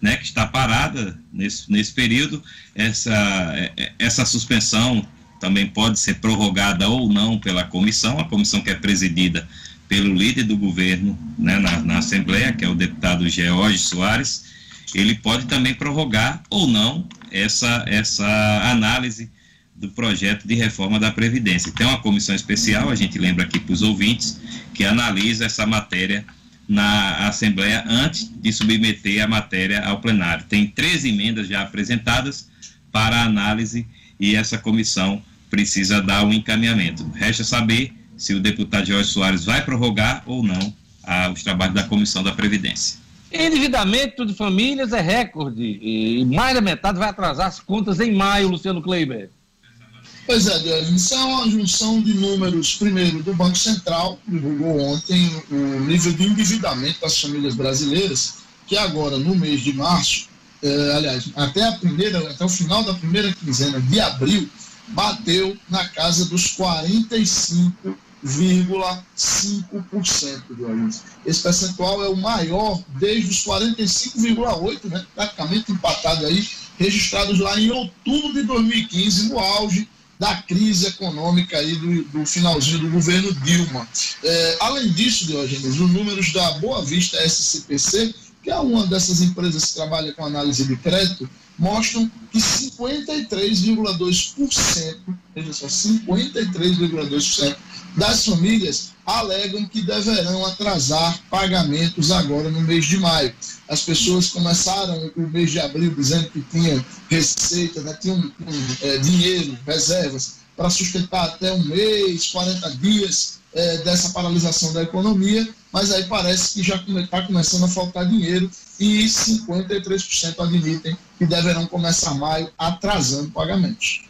Speaker 4: né, que está parada nesse, nesse período. Essa, é, é, essa suspensão também pode ser prorrogada ou não pela comissão, a comissão que é presidida pelo líder do governo né, na, na Assembleia, que é o deputado George Soares, ele pode também prorrogar ou não essa, essa análise do projeto de reforma da Previdência. Tem uma comissão especial, a gente lembra aqui para os ouvintes, que analisa essa matéria na Assembleia antes de submeter a matéria ao plenário. Tem três emendas já apresentadas para análise e essa comissão precisa dar um encaminhamento. Resta saber se o deputado Jorge Soares vai prorrogar ou não a, os trabalhos da Comissão da Previdência.
Speaker 1: Endividamento de famílias é recorde e mais da metade vai atrasar as contas em maio, Luciano Kleiber.
Speaker 3: Pois é, isso é uma junção de números, primeiro, do Banco Central, divulgou ontem o nível de endividamento das famílias brasileiras, que agora, no mês de março, eh, aliás, até, a primeira, até o final da primeira quinzena de abril, bateu na casa dos 45,5% de Esse percentual é o maior desde os 45,8%, né, praticamente empatado aí, registrados lá em outubro de 2015, no auge da crise econômica aí do, do finalzinho do governo Dilma. É, além disso, Diogenes, os números da Boa Vista SCPC, que é uma dessas empresas que trabalha com análise de crédito, mostram que 53,2%, veja só, 53,2% das famílias alegam que deverão atrasar pagamentos agora no mês de maio. As pessoas começaram o mês de abril dizendo que tinham receita, né, tinham um, é, dinheiro, reservas para sustentar até um mês, 40 dias é, dessa paralisação da economia, mas aí parece que já está começando a faltar dinheiro e 53% admitem que deverão começar maio atrasando pagamentos.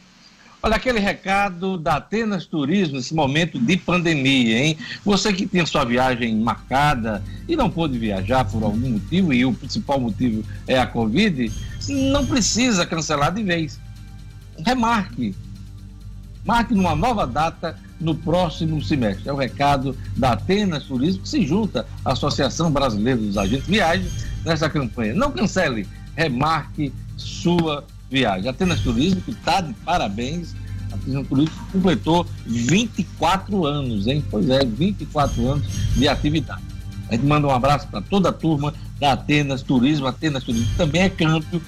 Speaker 1: Olha, aquele recado da Atenas Turismo nesse momento de pandemia, hein? Você que tinha sua viagem marcada e não pôde viajar por algum motivo, e o principal motivo é a Covid, não precisa cancelar de vez. Remarque. Marque numa nova data no próximo semestre. É o recado da Atenas Turismo, que se junta à Associação Brasileira dos Agentes de Viagem nessa campanha. Não cancele, remarque sua viagem. Atenas Turismo, que está de parabéns. Atenas Turismo completou 24 anos, hein? Pois é, 24 anos de atividade. A gente manda um abraço para toda a turma da Atenas Turismo. Atenas Turismo também é câmbio.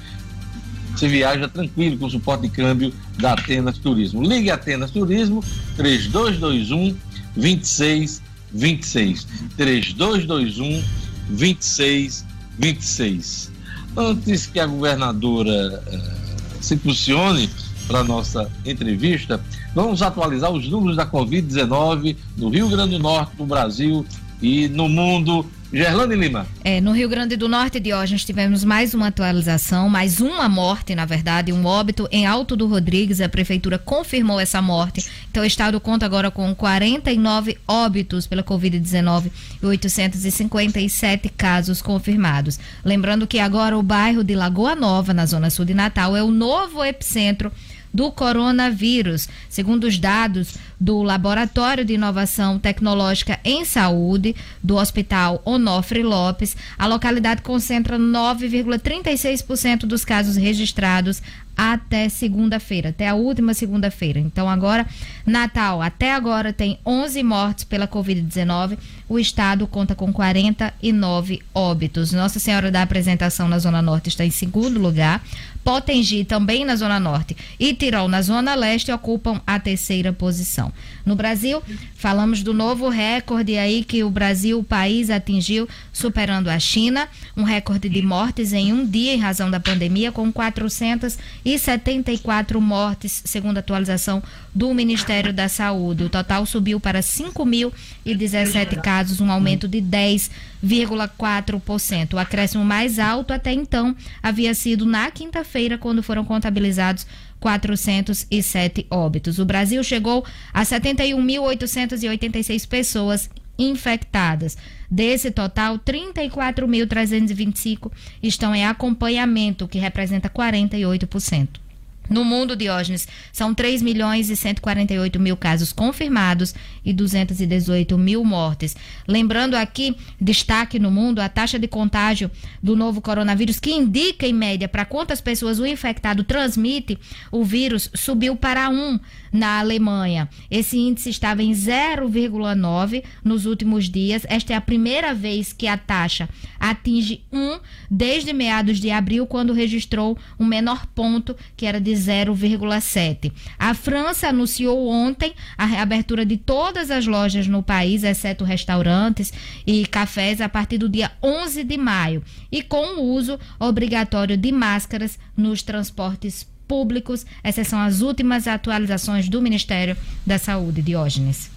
Speaker 1: Você viaja tranquilo com o suporte de câmbio da Atenas Turismo. Ligue Atenas Turismo 3221 2626. 3221 2626. Antes que a governadora uh, se funcione para nossa entrevista, vamos atualizar os números da Covid-19 no Rio Grande do Norte, no Brasil e no mundo Gerlane Lima.
Speaker 2: É, no Rio Grande do Norte de hoje tivemos mais uma atualização, mais uma morte, na verdade, um óbito em Alto do Rodrigues. A prefeitura confirmou essa morte. Então o estado conta agora com 49 óbitos pela Covid-19 e 857 casos confirmados. Lembrando que agora o bairro de Lagoa Nova, na zona sul de Natal, é o novo epicentro do coronavírus. Segundo os dados do Laboratório de Inovação Tecnológica em Saúde do Hospital Onofre Lopes, a localidade concentra 9,36% dos casos registrados até segunda-feira, até a última segunda-feira. Então agora, Natal, até agora tem 11 mortes pela Covid-19. O estado conta com 49 óbitos. Nossa Senhora da Apresentação na Zona Norte está em segundo lugar. Potengi também na Zona Norte e Tirol na Zona Leste ocupam a terceira posição. No Brasil, falamos do novo recorde aí que o Brasil, o país, atingiu, superando a China, um recorde de mortes em um dia em razão da pandemia, com 474 mortes, segundo a atualização do Ministério da Saúde. O total subiu para 5.017 casos, um aumento de 10,4%. O acréscimo mais alto até então havia sido na quinta-feira, quando foram contabilizados 407 óbitos. O Brasil chegou a 71.886 pessoas infectadas. Desse total, 34.325 estão em acompanhamento, que representa 48%. No mundo, Diógenes, são 3 milhões e 148 mil casos confirmados e 218 mil mortes. Lembrando aqui, destaque no mundo, a taxa de contágio do novo coronavírus, que indica em média para quantas pessoas o infectado transmite o vírus, subiu para 1 na Alemanha. Esse índice estava em 0,9 nos últimos dias. Esta é a primeira vez que a taxa atinge 1 desde meados de abril, quando registrou um menor ponto, que era de 0,7. A França anunciou ontem a reabertura de todas as lojas no país, exceto restaurantes e cafés, a partir do dia 11 de maio, e com o uso obrigatório de máscaras nos transportes públicos. Essas são as últimas atualizações do Ministério da Saúde, Diógenes.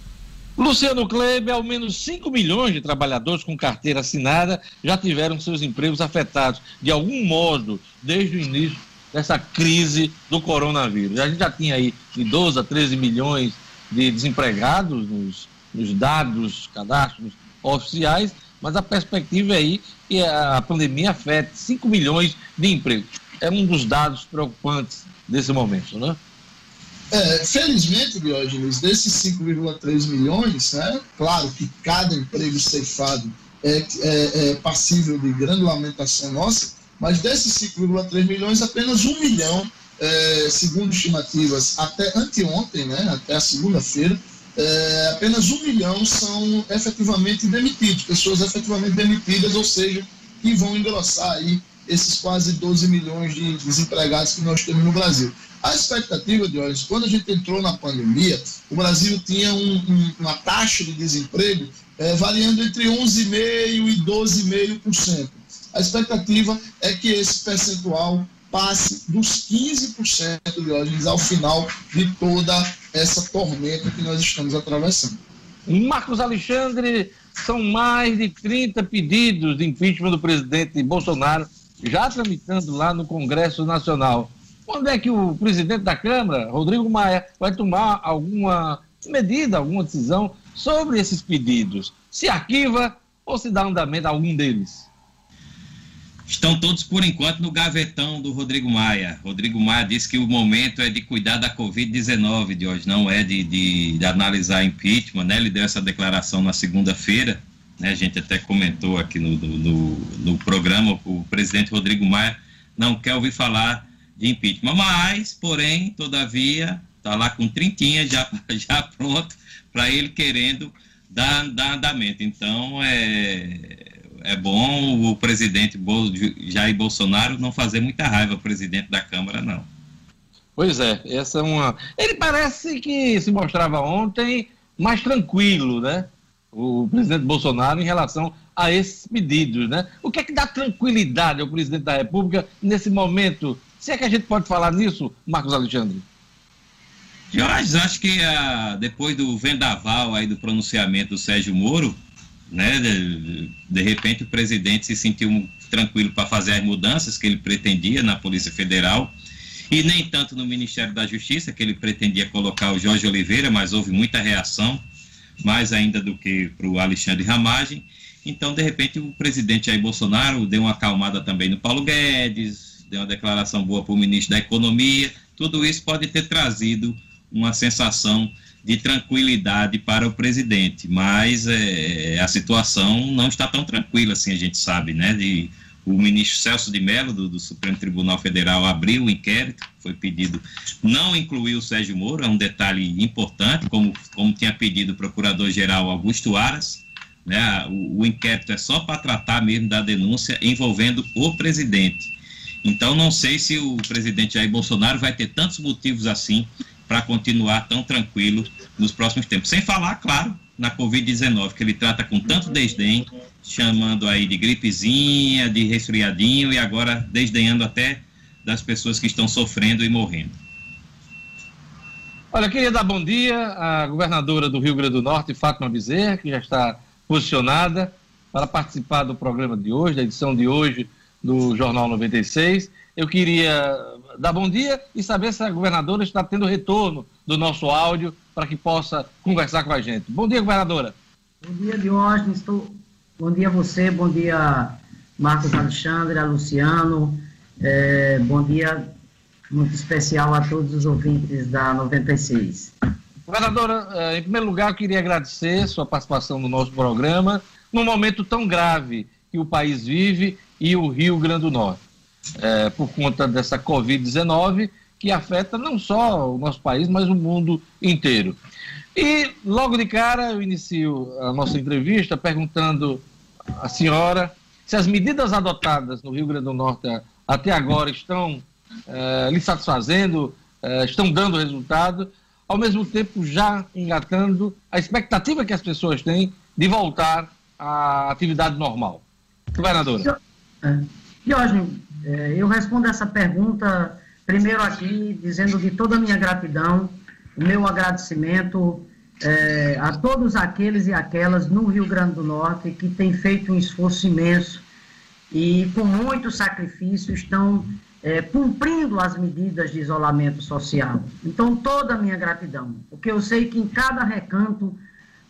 Speaker 1: Luciano Kleber, ao menos 5 milhões de trabalhadores com carteira assinada já tiveram seus empregos afetados de algum modo desde o início dessa crise do coronavírus. A gente já tinha aí de 12 a 13 milhões de desempregados nos, nos dados, cadastros oficiais, mas a perspectiva é aí que a pandemia afete 5 milhões de empregos. É um dos dados preocupantes desse momento, né?
Speaker 3: É, felizmente, Diógenes, desses 5,3 milhões, né, claro que cada emprego ceifado é, é, é passível de grande lamentação nossa, mas desses 5,3 milhões, apenas um milhão, é, segundo estimativas, até anteontem, né, até a segunda-feira, é, apenas um milhão são efetivamente demitidos, pessoas efetivamente demitidas, ou seja, que vão engrossar aí esses quase 12 milhões de desempregados que nós temos no Brasil. A expectativa de hoje, quando a gente entrou na pandemia, o Brasil tinha um, um, uma taxa de desemprego é, variando entre 11,5% e 12,5%. A expectativa é que esse percentual passe dos 15% de hoje ao final de toda essa tormenta que nós estamos atravessando.
Speaker 1: Marcos Alexandre, são mais de 30 pedidos de impeachment do presidente Bolsonaro já tramitando lá no Congresso Nacional. quando é que o presidente da Câmara, Rodrigo Maia, vai tomar alguma medida, alguma decisão sobre esses pedidos? Se arquiva ou se dá andamento a algum deles?
Speaker 4: Estão todos, por enquanto, no gavetão do Rodrigo Maia. Rodrigo Maia disse que o momento é de cuidar da Covid-19 de hoje, não é de, de, de, analisar impeachment. Né? Ele deu essa declaração na segunda-feira. Né? A gente até comentou aqui no, no, no programa, o presidente Rodrigo Maia não quer ouvir falar de impeachment. Mas, porém, todavia, está lá com trintinha já, já pronto para ele querendo dar, dar andamento. Então, é, é bom o presidente Jair Bolsonaro não fazer muita raiva ao presidente da Câmara, não.
Speaker 1: Pois é, essa é uma. Ele parece que se mostrava ontem mais tranquilo, né? O presidente Bolsonaro em relação a esses pedidos, né? O que é que dá tranquilidade ao presidente da República nesse momento? Se é que a gente pode falar nisso, Marcos Alexandre?
Speaker 4: Jorge, acho que ah, depois do vendaval aí do pronunciamento do Sérgio Moro, né? De, de repente o presidente se sentiu tranquilo para fazer as mudanças que ele pretendia na Polícia Federal e nem tanto no Ministério da Justiça, que ele pretendia colocar o Jorge Oliveira, mas houve muita reação, mais ainda do que para o Alexandre Ramagem. Então, de repente, o presidente Jair Bolsonaro deu uma acalmada também no Paulo Guedes, deu uma declaração boa para o ministro da Economia. Tudo isso pode ter trazido uma sensação de tranquilidade para o presidente, mas é, a situação não está tão tranquila assim, a gente sabe, né? De, o ministro Celso de Mello, do, do, Supremo Tribunal Federal, abriu o inquérito, foi pedido não incluir o Sérgio Moro, é um detalhe importante, como, como tinha pedido o Procurador-Geral Augusto Aras, né? O, o inquérito é só para tratar mesmo da denúncia envolvendo o presidente. Então, não sei se o presidente Jair Bolsonaro vai ter tantos motivos assim para continuar tão tranquilo nos próximos tempos. Sem falar, claro, na Covid-19, que ele trata com tanto desdém, chamando aí de gripezinha, de resfriadinho e agora desdenhando até das pessoas que estão sofrendo e morrendo.
Speaker 1: Olha, queria dar bom dia à governadora do Rio Grande do Norte, Fátima Bezerra, que já está posicionada para participar do programa de hoje, da edição de hoje do Jornal 96. Eu queria dar bom dia e saber se a governadora está tendo retorno do nosso áudio para que possa conversar com a gente. Bom dia, governadora.
Speaker 9: Bom dia, Diógenes. Estou... Bom dia a você, bom dia, Marcos Alexandre, a Luciano. É, bom dia muito especial a todos os ouvintes da 96.
Speaker 1: Governadora, é, em primeiro lugar, eu queria agradecer sua participação no nosso programa num momento tão grave que o país vive e o Rio Grande do Norte é, por conta dessa Covid-19, que afeta não só o nosso país, mas o mundo inteiro. E logo de cara eu inicio a nossa entrevista perguntando à senhora se as medidas adotadas no Rio Grande do Norte até agora estão é, lhe satisfazendo, é, estão dando resultado, ao mesmo tempo já engatando a expectativa que as pessoas têm de voltar à atividade normal. Governadora.
Speaker 9: Diógenes, é, eu respondo essa pergunta primeiro aqui dizendo de toda a minha gratidão, o meu agradecimento é, a todos aqueles e aquelas no Rio Grande do Norte que têm feito um esforço imenso e com muito sacrifício estão é, cumprindo as medidas de isolamento social. Então, toda a minha gratidão, porque eu sei que em cada recanto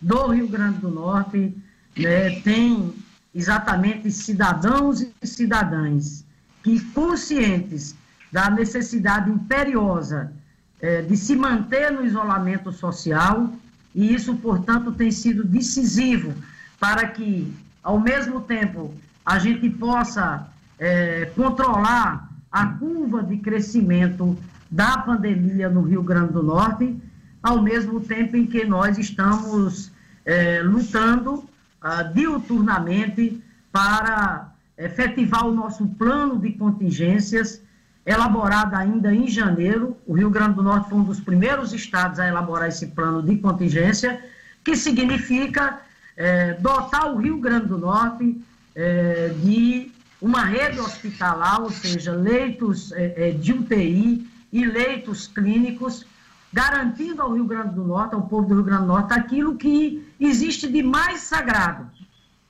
Speaker 9: do Rio Grande do Norte né, tem exatamente cidadãos e cidadãs que, conscientes da necessidade imperiosa eh, de se manter no isolamento social, e isso, portanto, tem sido decisivo para que, ao mesmo tempo, a gente possa eh, controlar a curva de crescimento da pandemia no Rio Grande do Norte, ao mesmo tempo em que nós estamos eh, lutando ah, diuturnamente para efetivar o nosso plano de contingências, elaborado ainda em janeiro. O Rio Grande do Norte foi um dos primeiros estados a elaborar esse plano de contingência, que significa é, dotar o Rio Grande do Norte é, de uma rede hospitalar, ou seja, leitos é, de UTI e leitos clínicos, garantindo ao Rio Grande do Norte, ao povo do Rio Grande do Norte, aquilo que existe de mais sagrado,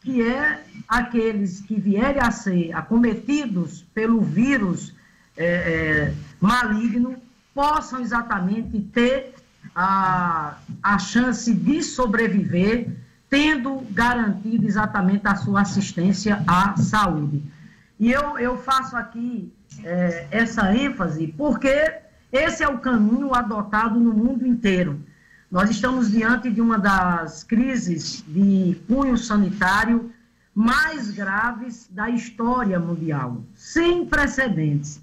Speaker 9: que é aqueles que vierem a ser acometidos pelo vírus é, é, maligno possam exatamente ter a, a chance de sobreviver, tendo garantido exatamente a sua assistência à saúde. E eu, eu faço aqui é, essa ênfase porque esse é o caminho adotado no mundo inteiro. Nós estamos diante de uma das crises de cunho sanitário mais graves da história mundial, sem precedentes.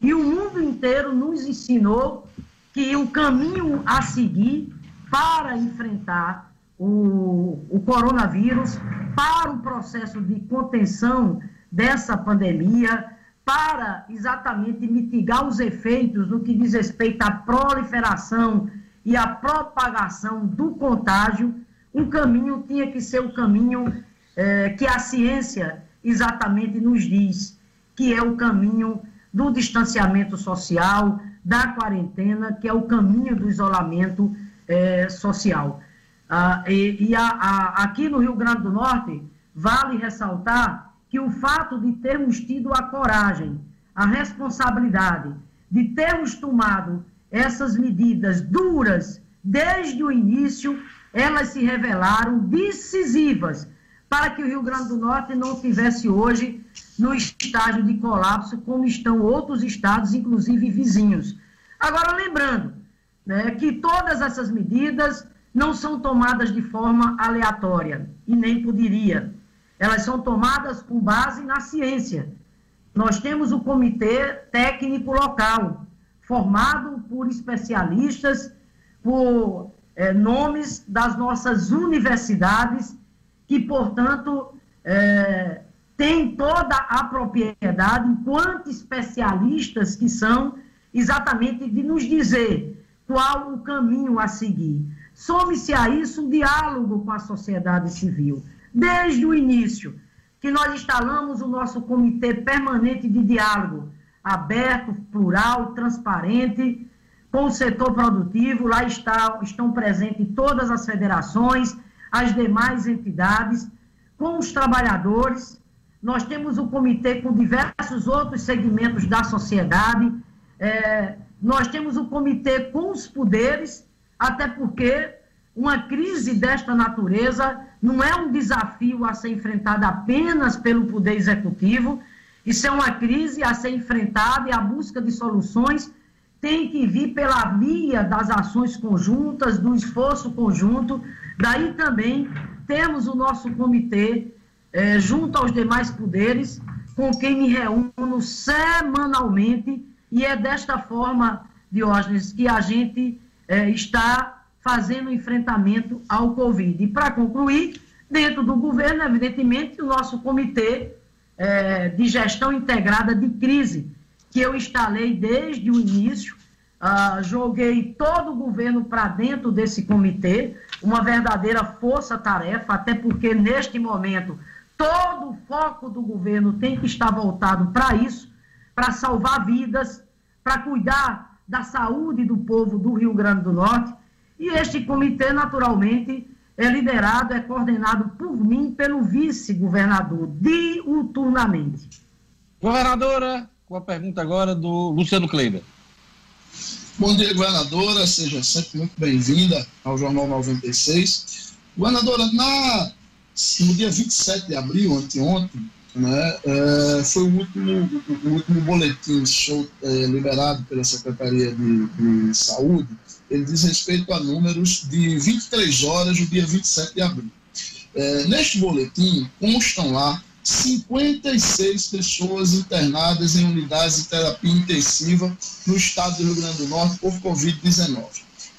Speaker 9: E o mundo inteiro nos ensinou que o caminho a seguir para enfrentar o, o coronavírus, para o processo de contenção dessa pandemia, para exatamente mitigar os efeitos no que diz respeito à proliferação e à propagação do contágio, um caminho tinha que ser o caminho é, que a ciência exatamente nos diz, que é o caminho do distanciamento social, da quarentena, que é o caminho do isolamento é, social. Ah, e, e a, a, aqui no Rio Grande do Norte, vale ressaltar que o fato de termos tido a coragem, a responsabilidade de termos tomado essas medidas duras desde o início, elas se revelaram decisivas para que o Rio Grande do Norte não tivesse hoje no estágio de colapso, como estão outros estados, inclusive vizinhos. Agora, lembrando né, que todas essas medidas não são tomadas de forma aleatória, e nem poderia elas são tomadas com base na ciência. Nós temos o comitê técnico local, formado por especialistas, por é, nomes das nossas universidades, que, portanto, é, têm toda a propriedade, enquanto especialistas que são, exatamente de nos dizer qual o caminho a seguir. Some-se a isso um diálogo com a sociedade civil desde o início, que nós instalamos o nosso comitê permanente de diálogo, aberto, plural, transparente, com o setor produtivo. Lá está, estão presentes todas as federações, as demais entidades, com os trabalhadores. Nós temos o comitê com diversos outros segmentos da sociedade. É, nós temos o comitê com os poderes, até porque uma crise desta natureza não é um desafio a ser enfrentado apenas pelo Poder Executivo, isso é uma crise a ser enfrentada e a busca de soluções tem que vir pela via das ações conjuntas, do esforço conjunto. Daí também temos o nosso comitê, eh, junto aos demais poderes, com quem me reúno semanalmente, e é desta forma, Diógenes, que a gente eh, está fazendo enfrentamento ao Covid. E para concluir, dentro do governo, evidentemente, o nosso comitê é, de gestão integrada de crise, que eu instalei desde o início, uh, joguei todo o governo para dentro desse comitê, uma verdadeira força-tarefa, até porque neste momento todo o foco do governo tem que estar voltado para isso, para salvar vidas, para cuidar da saúde do povo do Rio Grande do Norte. E este comitê, naturalmente, é liderado, é coordenado por mim, pelo vice-governador, diuturnamente.
Speaker 1: Governadora, com a pergunta agora do Luciano Kleiber.
Speaker 3: Bom dia, governadora. Seja sempre muito bem-vinda ao Jornal 96. Governadora, na, no dia 27 de abril, anteontem, né, é, foi o último, o último boletim show, é, liberado pela Secretaria de, de Saúde ele diz respeito a números de 23 horas do dia 27 de abril. É, neste boletim constam lá 56 pessoas internadas em unidades de terapia intensiva no estado do Rio Grande do Norte por Covid-19.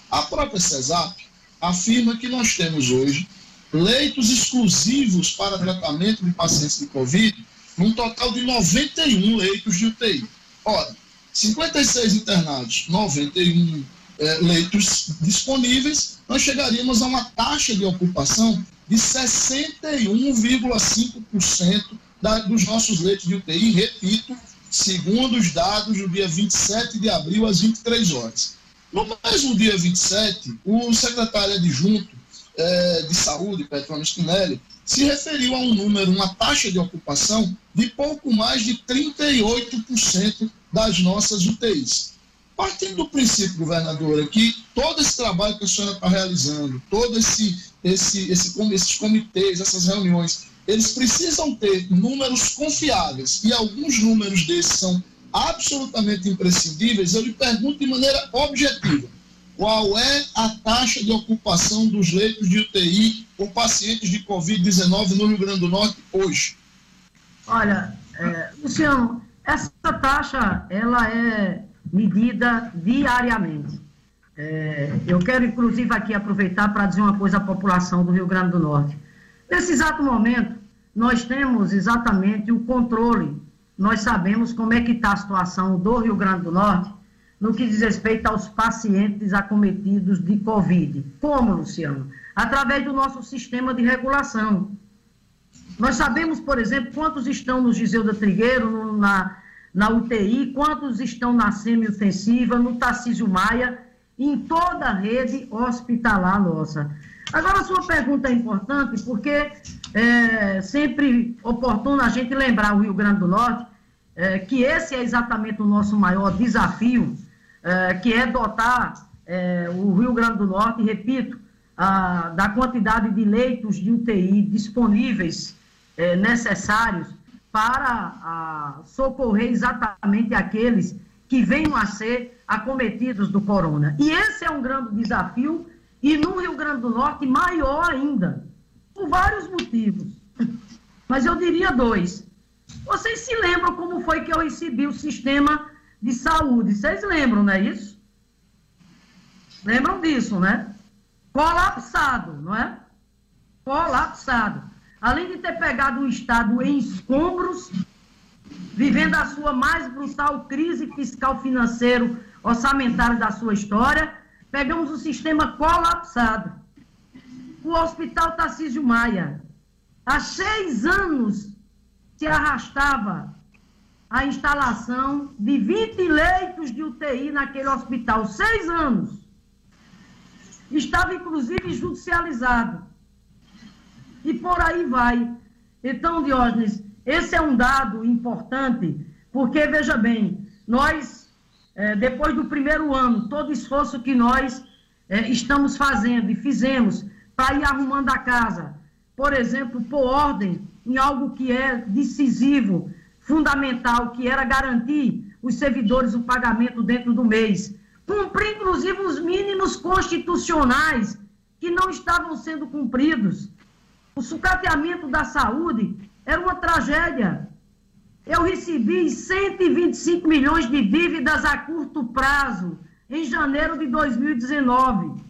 Speaker 3: A própria CESAP afirma que nós temos hoje leitos exclusivos para tratamento de pacientes de Covid, num total de 91 leitos de UTI. Ora, 56 internados, 91 é, leitos disponíveis, nós chegaríamos a uma taxa de ocupação de 61,5% dos nossos leitos de UTI, repito, segundo os dados do dia 27 de abril, às 23 horas. No mesmo dia 27, o secretário adjunto é, de Saúde, Petrônio Spinelli, se referiu a um número, uma taxa de ocupação de pouco mais de 38% das nossas UTIs. Partindo do princípio, governadora, que todo esse trabalho que a senhora está realizando, todos esse, esse, esse, esses comitês, essas reuniões, eles precisam ter números confiáveis e alguns números desses são absolutamente imprescindíveis, eu lhe pergunto de maneira objetiva qual é a taxa de ocupação dos leitos de UTI com pacientes de Covid-19 no Rio Grande do Norte hoje?
Speaker 9: Olha, é, Luciano, essa taxa ela é medida diariamente. É, eu quero, inclusive, aqui aproveitar para dizer uma coisa à população do Rio Grande do Norte. Nesse exato momento, nós temos exatamente o controle, nós sabemos como é que está a situação do Rio Grande do Norte no que diz respeito aos pacientes acometidos de Covid. Como, Luciano? Através do nosso sistema de regulação. Nós sabemos, por exemplo, quantos estão no Giseuda Trigueiro, no, na, na UTI, quantos estão na semi-ofensiva, no Tarcísio Maia, em toda a rede hospitalar nossa. Agora, a sua pergunta é importante porque é sempre oportuno a gente lembrar o Rio Grande do Norte é, que esse é exatamente o nosso maior desafio é, que é dotar é, o Rio Grande do Norte, repito, a, da quantidade de leitos de UTI disponíveis é, necessários para a, socorrer exatamente aqueles que venham a ser acometidos do corona. E esse é um grande desafio, e no Rio Grande do Norte, maior ainda, por vários motivos. Mas eu diria dois. Vocês se lembram como foi que eu recebi o sistema de saúde. Vocês lembram, não é isso? Lembram disso, né? Colapsado, não é? Colapsado. Além de ter pegado o Estado em escombros, vivendo a sua mais brutal crise fiscal financeiro orçamentária da sua história, pegamos o sistema colapsado. O Hospital Tarcísio Maia, há seis anos, se arrastava a instalação de 20 leitos de UTI naquele hospital, seis anos. Estava, inclusive, judicializado. E por aí vai. Então, Diógenes, esse é um dado importante, porque, veja bem, nós, é, depois do primeiro ano, todo esforço que nós é, estamos fazendo e fizemos para ir arrumando a casa, por exemplo, pôr ordem em algo que é decisivo fundamental, que era garantir os servidores o pagamento dentro do mês. Cumprir, inclusive, os mínimos constitucionais que não estavam sendo cumpridos. O sucateamento da saúde era uma tragédia. Eu recebi 125 milhões de dívidas a curto prazo em janeiro de 2019.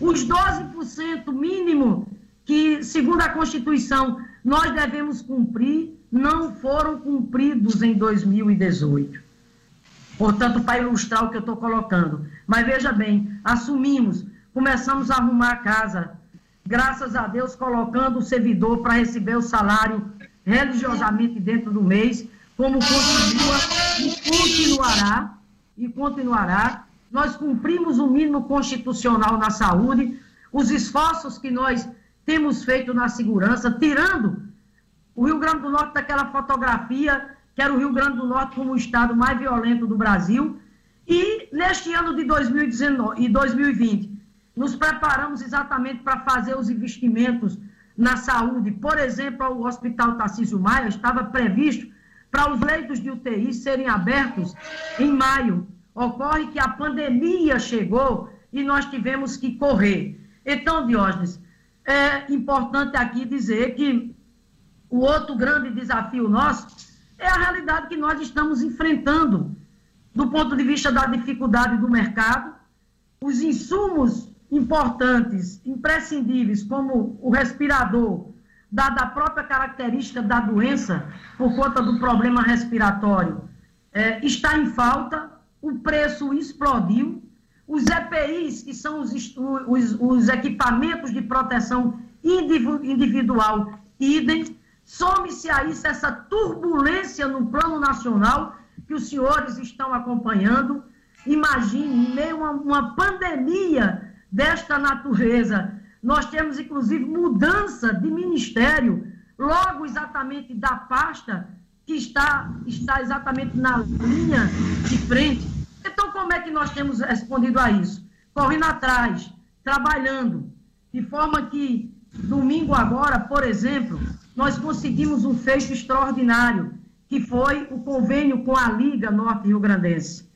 Speaker 9: Os 12% mínimo que, segundo a Constituição, nós devemos cumprir não foram cumpridos em 2018. Portanto, para ilustrar o que eu estou colocando. Mas veja bem, assumimos, começamos a arrumar a casa, graças a Deus, colocando o servidor para receber o salário religiosamente dentro do mês, como continua e continuará, e continuará. Nós cumprimos o mínimo constitucional na saúde, os esforços que nós temos feito na segurança, tirando o Rio Grande do Norte daquela fotografia, que era o Rio Grande do Norte como o estado mais violento do Brasil. E neste ano de 2019 e 2020, nos preparamos exatamente para fazer os investimentos na saúde. Por exemplo, o Hospital Tarcísio Maia estava previsto para os leitos de UTI serem abertos em maio. Ocorre que a pandemia chegou e nós tivemos que correr. Então, Diógenes, é importante aqui dizer que o outro grande desafio nosso é a realidade que nós estamos enfrentando do ponto de vista da dificuldade do mercado, os insumos importantes, imprescindíveis, como o respirador, dada a própria característica da doença, por conta do problema respiratório, é, está em falta, o preço explodiu, os EPIs, que são os, os, os equipamentos de proteção individual, idem, Some-se a isso essa turbulência no plano nacional que os senhores estão acompanhando. Imagine, em meio a uma pandemia desta natureza, nós temos inclusive mudança de ministério, logo exatamente da pasta que está, está exatamente na linha de frente. Então, como é que nós temos respondido a isso? Correndo atrás, trabalhando, de forma que domingo agora, por exemplo, nós conseguimos um feito extraordinário, que foi o convênio com a Liga Norte Rio Grandense.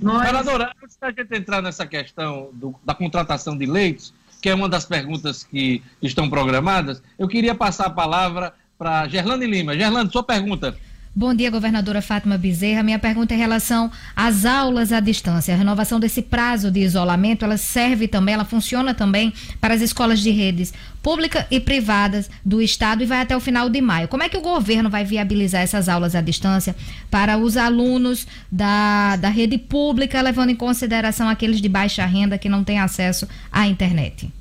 Speaker 1: Nós... Vereadora, antes da gente entrar nessa questão do, da contratação de leitos, que é uma das perguntas que estão programadas, eu queria passar a palavra para Gerlane Lima. Gerlane, sua pergunta.
Speaker 2: Bom dia, governadora Fátima Bezerra. Minha pergunta é em relação às aulas à distância. A renovação desse prazo de isolamento, ela serve também, ela funciona também para as escolas de redes pública e privadas do estado e vai até o final de maio. Como é que o governo vai viabilizar essas aulas à distância para os alunos da, da rede pública, levando em consideração aqueles de baixa renda que não têm acesso à internet?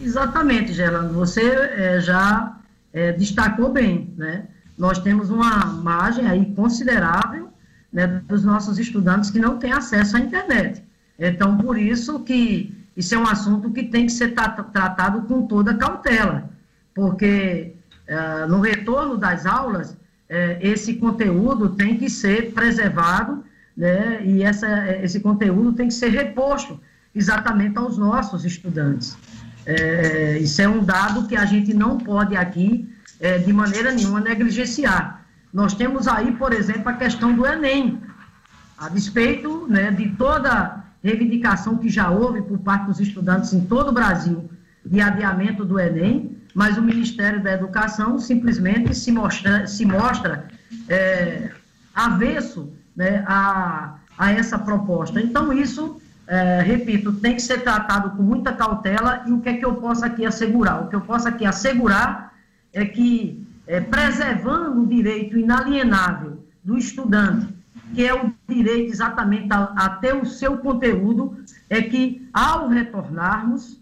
Speaker 9: Exatamente, Gerlando. Você é, já é, destacou bem, né? Nós temos uma margem aí considerável né, dos nossos estudantes que não têm acesso à internet. Então, por isso que isso é um assunto que tem que ser tratado com toda cautela, porque uh, no retorno das aulas, uh, esse conteúdo tem que ser preservado, né, e essa, esse conteúdo tem que ser reposto exatamente aos nossos estudantes. É, isso é um dado que a gente não pode aqui é, de maneira nenhuma negligenciar. Nós temos aí, por exemplo, a questão do Enem. A despeito né, de toda reivindicação que já houve por parte dos estudantes em todo o Brasil de adiamento do Enem, mas o Ministério da Educação simplesmente se mostra, se mostra é, avesso né, a, a essa proposta. Então, isso, é, repito, tem que ser tratado com muita cautela e o que é que eu posso aqui assegurar? O que eu posso aqui assegurar é que, é, preservando o direito inalienável do estudante, que é o direito exatamente a, a ter o seu conteúdo, é que ao retornarmos,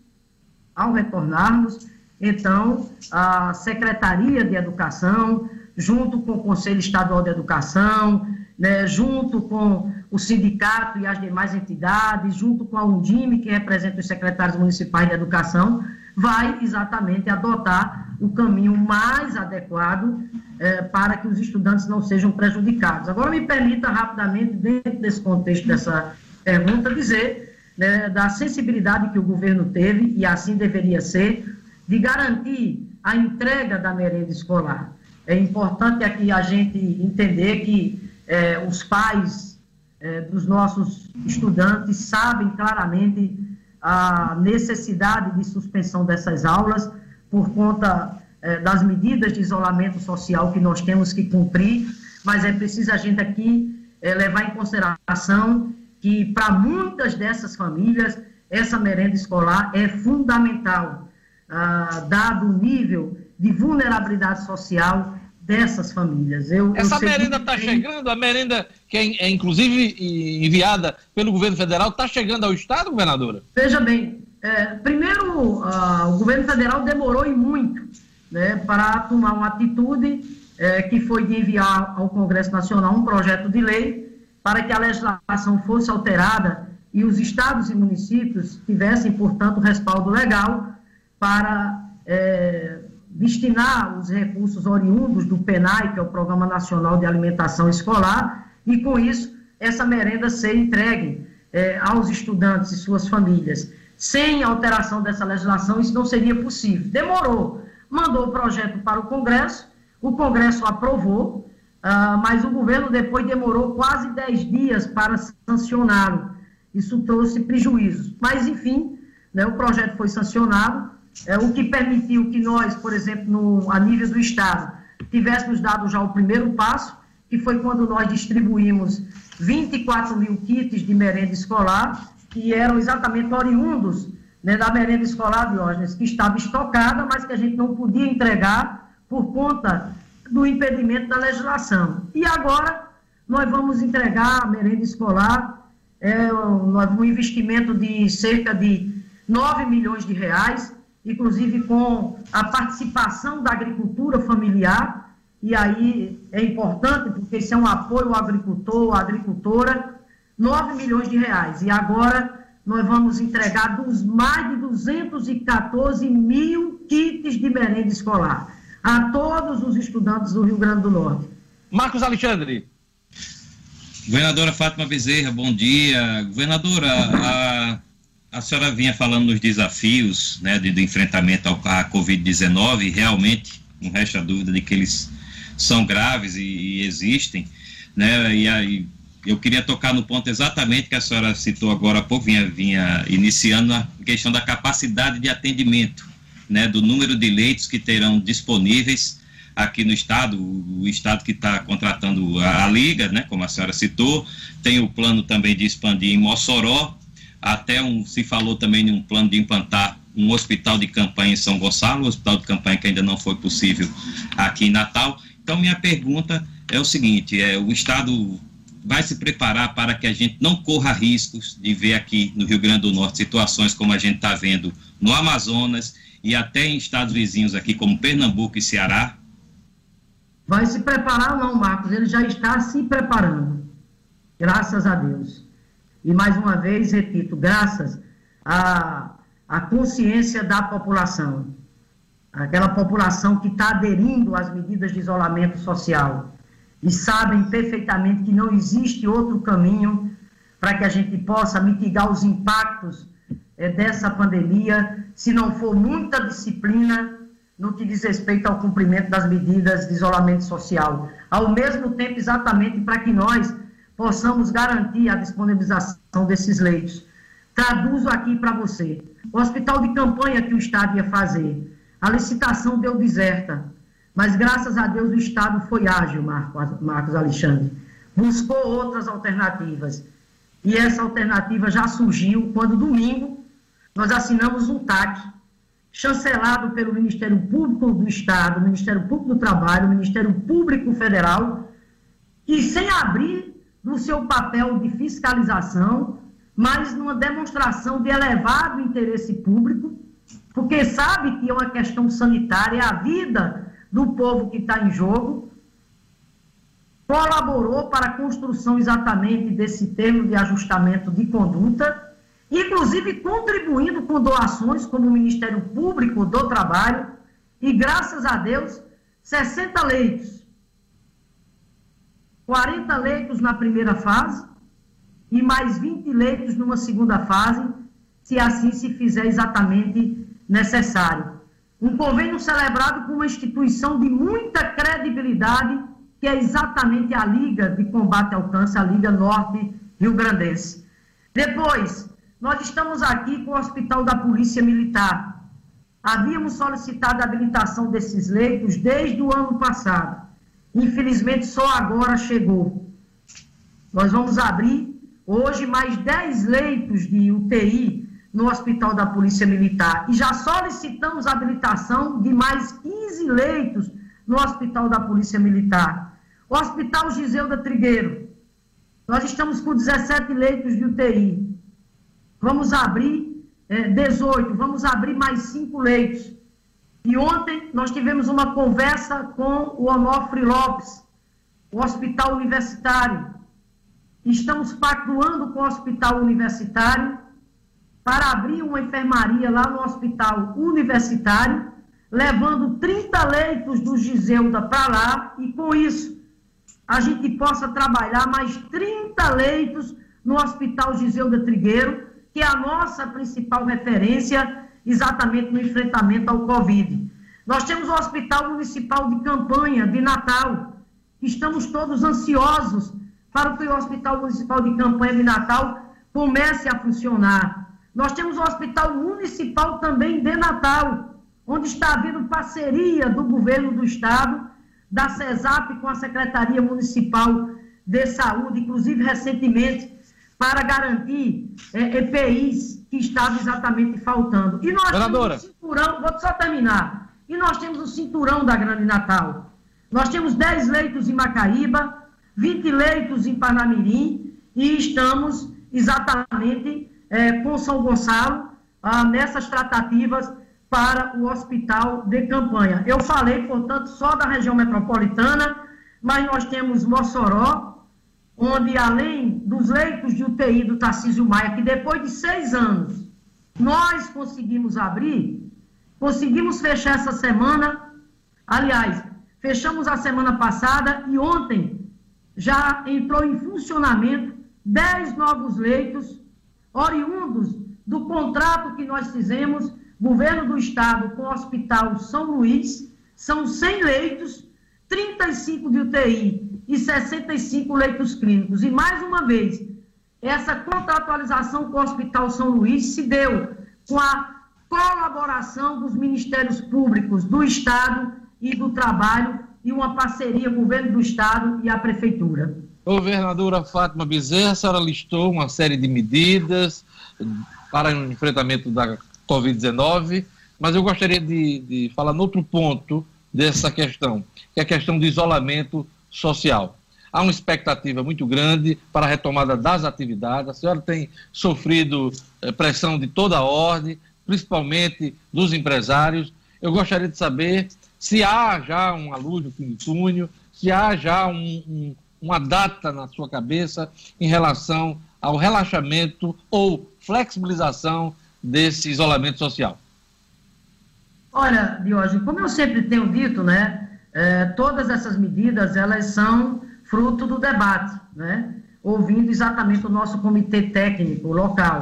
Speaker 9: ao retornarmos, então, a Secretaria de Educação, junto com o Conselho Estadual de Educação, né, junto com o sindicato e as demais entidades, junto com a Undime, que representa os secretários municipais de educação, vai exatamente adotar o caminho mais adequado é, para que os estudantes não sejam prejudicados. Agora, me permita rapidamente, dentro desse contexto dessa pergunta, dizer né, da sensibilidade que o governo teve, e assim deveria ser, de garantir a entrega da merenda escolar. É importante aqui a gente entender que é, os pais é, dos nossos estudantes sabem claramente a necessidade de suspensão dessas aulas por conta é, das medidas de isolamento social que nós temos que cumprir, mas é preciso a gente aqui é, levar em consideração que para muitas dessas famílias essa merenda escolar é fundamental, ah, dado o nível de vulnerabilidade social dessas famílias.
Speaker 1: Eu, Essa eu merenda está chegando, a merenda que é, é, inclusive enviada pelo governo federal, está chegando ao Estado, governadora?
Speaker 9: Veja bem, é, primeiro, uh, o governo federal demorou e muito né, para tomar uma atitude é, que foi de enviar ao Congresso Nacional um projeto de lei para que a legislação fosse alterada e os estados e municípios tivessem, portanto, respaldo legal para é, destinar os recursos oriundos do PENAI, que é o Programa Nacional de Alimentação Escolar, e com isso essa merenda ser entregue é, aos estudantes e suas famílias. Sem alteração dessa legislação, isso não seria possível. Demorou, mandou o projeto para o Congresso, o Congresso aprovou, uh, mas o governo depois demorou quase 10 dias para sancioná-lo. Isso trouxe prejuízos. Mas, enfim, né, o projeto foi sancionado, é, o que permitiu que nós, por exemplo, no, a nível do Estado, tivéssemos dado já o primeiro passo, que foi quando nós distribuímos 24 mil kits de merenda escolar, que eram exatamente oriundos né, da merenda escolar, Diógenes, que estava estocada, mas que a gente não podia entregar por conta do impedimento da legislação. E agora nós vamos entregar a merenda escolar, é, um investimento de cerca de 9 milhões de reais, inclusive com a participação da agricultura familiar, e aí é importante, porque isso é um apoio ao agricultor, à agricultora, 9 milhões de reais. E agora nós vamos entregar dos mais de 214 mil kits de merenda escolar a todos os estudantes do Rio Grande do Norte.
Speaker 1: Marcos Alexandre.
Speaker 4: Governadora Fátima Bezerra, bom dia. Governadora, a, a senhora vinha falando dos desafios né, de, do enfrentamento ao, à Covid-19, realmente, não resta dúvida de que eles são graves e, e existem, né, e aí eu queria tocar no ponto exatamente que a senhora citou agora há pouco, vinha, vinha iniciando a questão da capacidade de atendimento, né, do número de leitos que terão disponíveis aqui no estado, o estado que está contratando a, a, liga, né, como a senhora citou, tem o plano também de expandir em Mossoró, até um, se falou também de um plano de implantar um hospital de campanha em São Gonçalo, um hospital de campanha que ainda não foi possível aqui em Natal. Então, minha pergunta é o seguinte: é, o Estado vai se preparar para que a gente não corra riscos de ver aqui no Rio Grande do Norte situações como a gente está vendo no Amazonas e até em estados vizinhos aqui como Pernambuco e Ceará?
Speaker 9: Vai se preparar não, Marcos, ele já está se preparando, graças a Deus. E mais uma vez, repito, graças à, à consciência da população, aquela população que está aderindo às medidas de isolamento social e sabem perfeitamente que não existe outro caminho para que a gente possa mitigar os impactos é, dessa pandemia, se não for muita disciplina no que diz respeito ao cumprimento das medidas de isolamento social. Ao mesmo tempo, exatamente para que nós possamos garantir a disponibilização desses leitos. Traduzo aqui para você. O hospital de campanha que o Estado ia fazer, a licitação deu deserta, mas graças a Deus o Estado foi ágil, Marcos, Alexandre. Buscou outras alternativas. E essa alternativa já surgiu quando, domingo, nós assinamos um TAC chancelado pelo Ministério Público do Estado, Ministério Público do Trabalho, Ministério Público Federal, e sem abrir do seu papel de fiscalização, mas numa demonstração de elevado interesse público, porque sabe que é uma questão sanitária, é a vida do povo que está em jogo, colaborou para a construção exatamente desse termo de ajustamento de conduta, inclusive contribuindo com doações, como o Ministério Público do Trabalho, e graças a Deus, 60 leitos. 40 leitos na primeira fase e mais 20 leitos numa segunda fase, se assim se fizer exatamente necessário. Um convênio celebrado com uma instituição de muita credibilidade, que é exatamente a Liga de Combate ao Câncer, a Liga Norte Rio Grandense. Depois, nós estamos aqui com o Hospital da Polícia Militar. Havíamos solicitado a habilitação desses leitos desde o ano passado. Infelizmente, só agora chegou. Nós vamos abrir hoje mais 10 leitos de UTI no Hospital da Polícia Militar. E já solicitamos a habilitação de mais 15 leitos no Hospital da Polícia Militar. O Hospital Giseuda Trigueiro. Nós estamos com 17 leitos de UTI. Vamos abrir é, 18, vamos abrir mais cinco leitos. E ontem nós tivemos uma conversa com o Onofre Lopes, o Hospital Universitário. Estamos pactuando com o Hospital Universitário para abrir uma enfermaria lá no Hospital Universitário, levando 30 leitos do Giseuda para lá e com isso a gente possa trabalhar mais 30 leitos no Hospital Giseuda Trigueiro que é a nossa principal referência exatamente no enfrentamento ao Covid. Nós temos o Hospital Municipal de Campanha de Natal. Estamos todos ansiosos para que o Hospital Municipal de Campanha de Natal comece a funcionar. Nós temos o Hospital Municipal também de Natal, onde está havendo parceria do governo do Estado, da CESAP com a Secretaria Municipal de Saúde, inclusive recentemente para garantir é, EPIs que estavam exatamente faltando. E nós temos o cinturão, vou só terminar, e nós temos o cinturão da Grande Natal. Nós temos 10 leitos em Macaíba, 20 leitos em Panamirim e estamos exatamente é, com São Gonçalo ah, nessas tratativas para o hospital de campanha. Eu falei, portanto, só da região metropolitana, mas nós temos Mossoró, onde além dos leitos de UTI do Tarcísio Maia, que depois de seis anos nós conseguimos abrir, conseguimos fechar essa semana. Aliás, fechamos a semana passada e ontem já entrou em funcionamento 10 novos leitos, oriundos do contrato que nós fizemos, governo do estado com o Hospital São Luís, são 100 leitos, 35 de UTI e 65 leitos clínicos. E mais uma vez, essa contratualização com o Hospital São Luís se deu com a colaboração dos Ministérios Públicos do Estado e do Trabalho e uma parceria governo do Estado e a Prefeitura.
Speaker 1: Governadora Fátima Bezerra, a senhora listou uma série de medidas para o enfrentamento da Covid-19, mas eu gostaria de, de falar no outro ponto dessa questão, que é a questão do isolamento social. Há uma expectativa muito grande para a retomada das atividades. A senhora tem sofrido eh, pressão de toda a ordem, principalmente dos empresários. Eu gostaria de saber se há já uma luz no túnel, se há já um, um, uma data na sua cabeça em relação ao relaxamento ou flexibilização desse isolamento social.
Speaker 9: Olha, Diógenes, como eu sempre tenho dito, né, é, todas essas medidas, elas são fruto do debate, né, ouvindo exatamente o nosso comitê técnico local.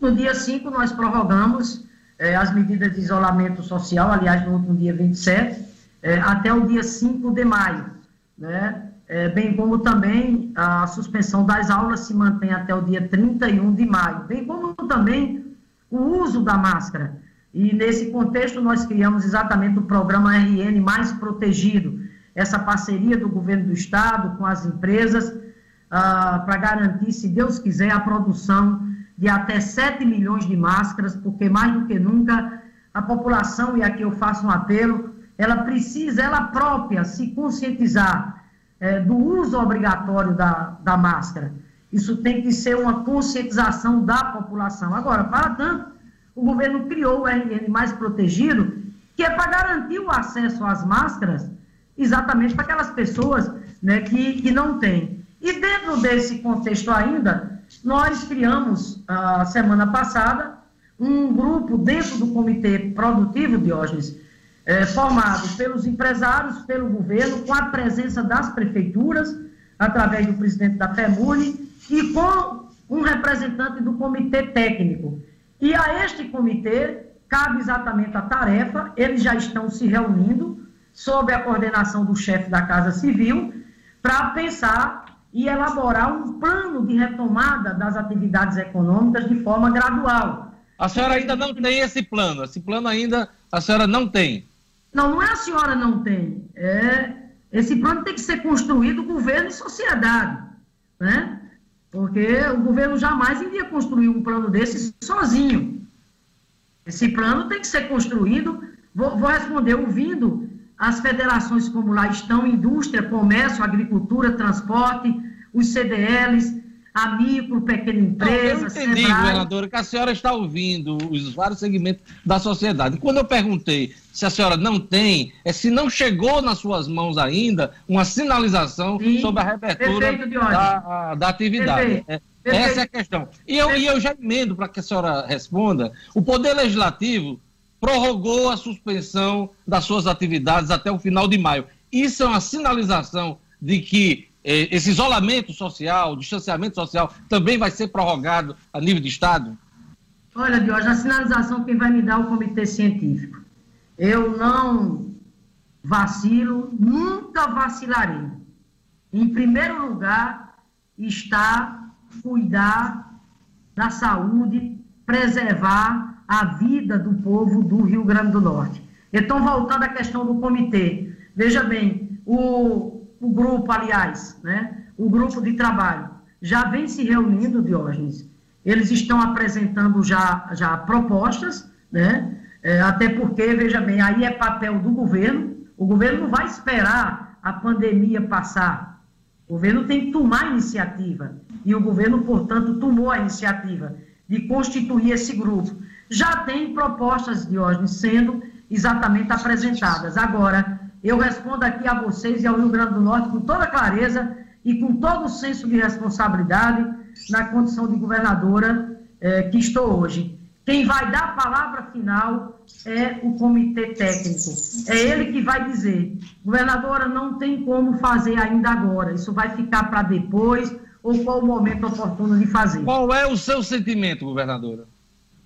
Speaker 9: No dia 5, nós prorrogamos é, as medidas de isolamento social, aliás, no último dia 27, é, até o dia 5 de maio, né, é, bem como também a suspensão das aulas se mantém até o dia 31 de maio, bem como também o uso da máscara. E nesse contexto nós criamos exatamente o programa RN Mais Protegido, essa parceria do governo do estado com as empresas ah, para garantir, se Deus quiser, a produção de até 7 milhões de máscaras, porque mais do que nunca a população, e aqui eu faço um apelo, ela precisa, ela própria, se conscientizar é, do uso obrigatório da, da máscara. Isso tem que ser uma conscientização da população. Agora, para tanto, o governo criou o RN Mais Protegido, que é para garantir o acesso às máscaras exatamente para aquelas pessoas né, que, que não têm. E dentro desse contexto ainda, nós criamos, a semana passada, um grupo dentro do Comitê Produtivo, Diógenes, é, formado pelos empresários, pelo governo, com a presença das prefeituras, através do presidente da FEMUNE, e com um representante do Comitê Técnico. E a este comitê cabe exatamente a tarefa, eles já estão se reunindo, sob a coordenação do chefe da Casa Civil, para pensar e elaborar um plano de retomada das atividades econômicas de forma gradual.
Speaker 1: A senhora ainda não tem esse plano, esse plano ainda a senhora não tem.
Speaker 9: Não, não é a senhora não tem. É, esse plano tem que ser construído governo e sociedade. Né? Porque o governo jamais iria construir um plano desse sozinho. Esse plano tem que ser construído, vou, vou responder, ouvindo as federações como lá estão, indústria, comércio, agricultura, transporte, os CDLs, a micro, pequena empresa. Não, eu
Speaker 1: entendi, Sebrae. governadora, que a senhora está ouvindo os vários segmentos da sociedade. Quando eu perguntei se a senhora não tem, é se não chegou nas suas mãos ainda uma sinalização Sim, sobre a reabertura da, da atividade. É, essa é a questão. E eu, e eu já emendo para que a senhora responda: o Poder Legislativo prorrogou a suspensão das suas atividades até o final de maio. Isso é uma sinalização de que esse isolamento social, distanciamento social, também vai ser prorrogado a nível de Estado?
Speaker 9: Olha, Diogo, a sinalização quem vai me dar é o Comitê Científico. Eu não vacilo, nunca vacilarei. Em primeiro lugar está cuidar da saúde, preservar a vida do povo do Rio Grande do Norte. Então, voltando à questão do comitê, veja bem, o, o grupo, aliás, né, o grupo de trabalho já vem se reunindo, Diógenes, eles estão apresentando já, já propostas, né, é, até porque, veja bem, aí é papel do governo, o governo não vai esperar a pandemia passar. O governo tem que tomar iniciativa. E o governo, portanto, tomou a iniciativa de constituir esse grupo. Já tem propostas, Diógenes, sendo exatamente apresentadas. Agora, eu respondo aqui a vocês e ao Rio Grande do Norte com toda clareza e com todo o senso de responsabilidade na condição de governadora é, que estou hoje. Quem vai dar a palavra final é o comitê técnico. É ele que vai dizer, governadora, não tem como fazer ainda agora, isso vai ficar para depois, ou qual o momento oportuno de fazer.
Speaker 1: Qual é o seu sentimento, governadora?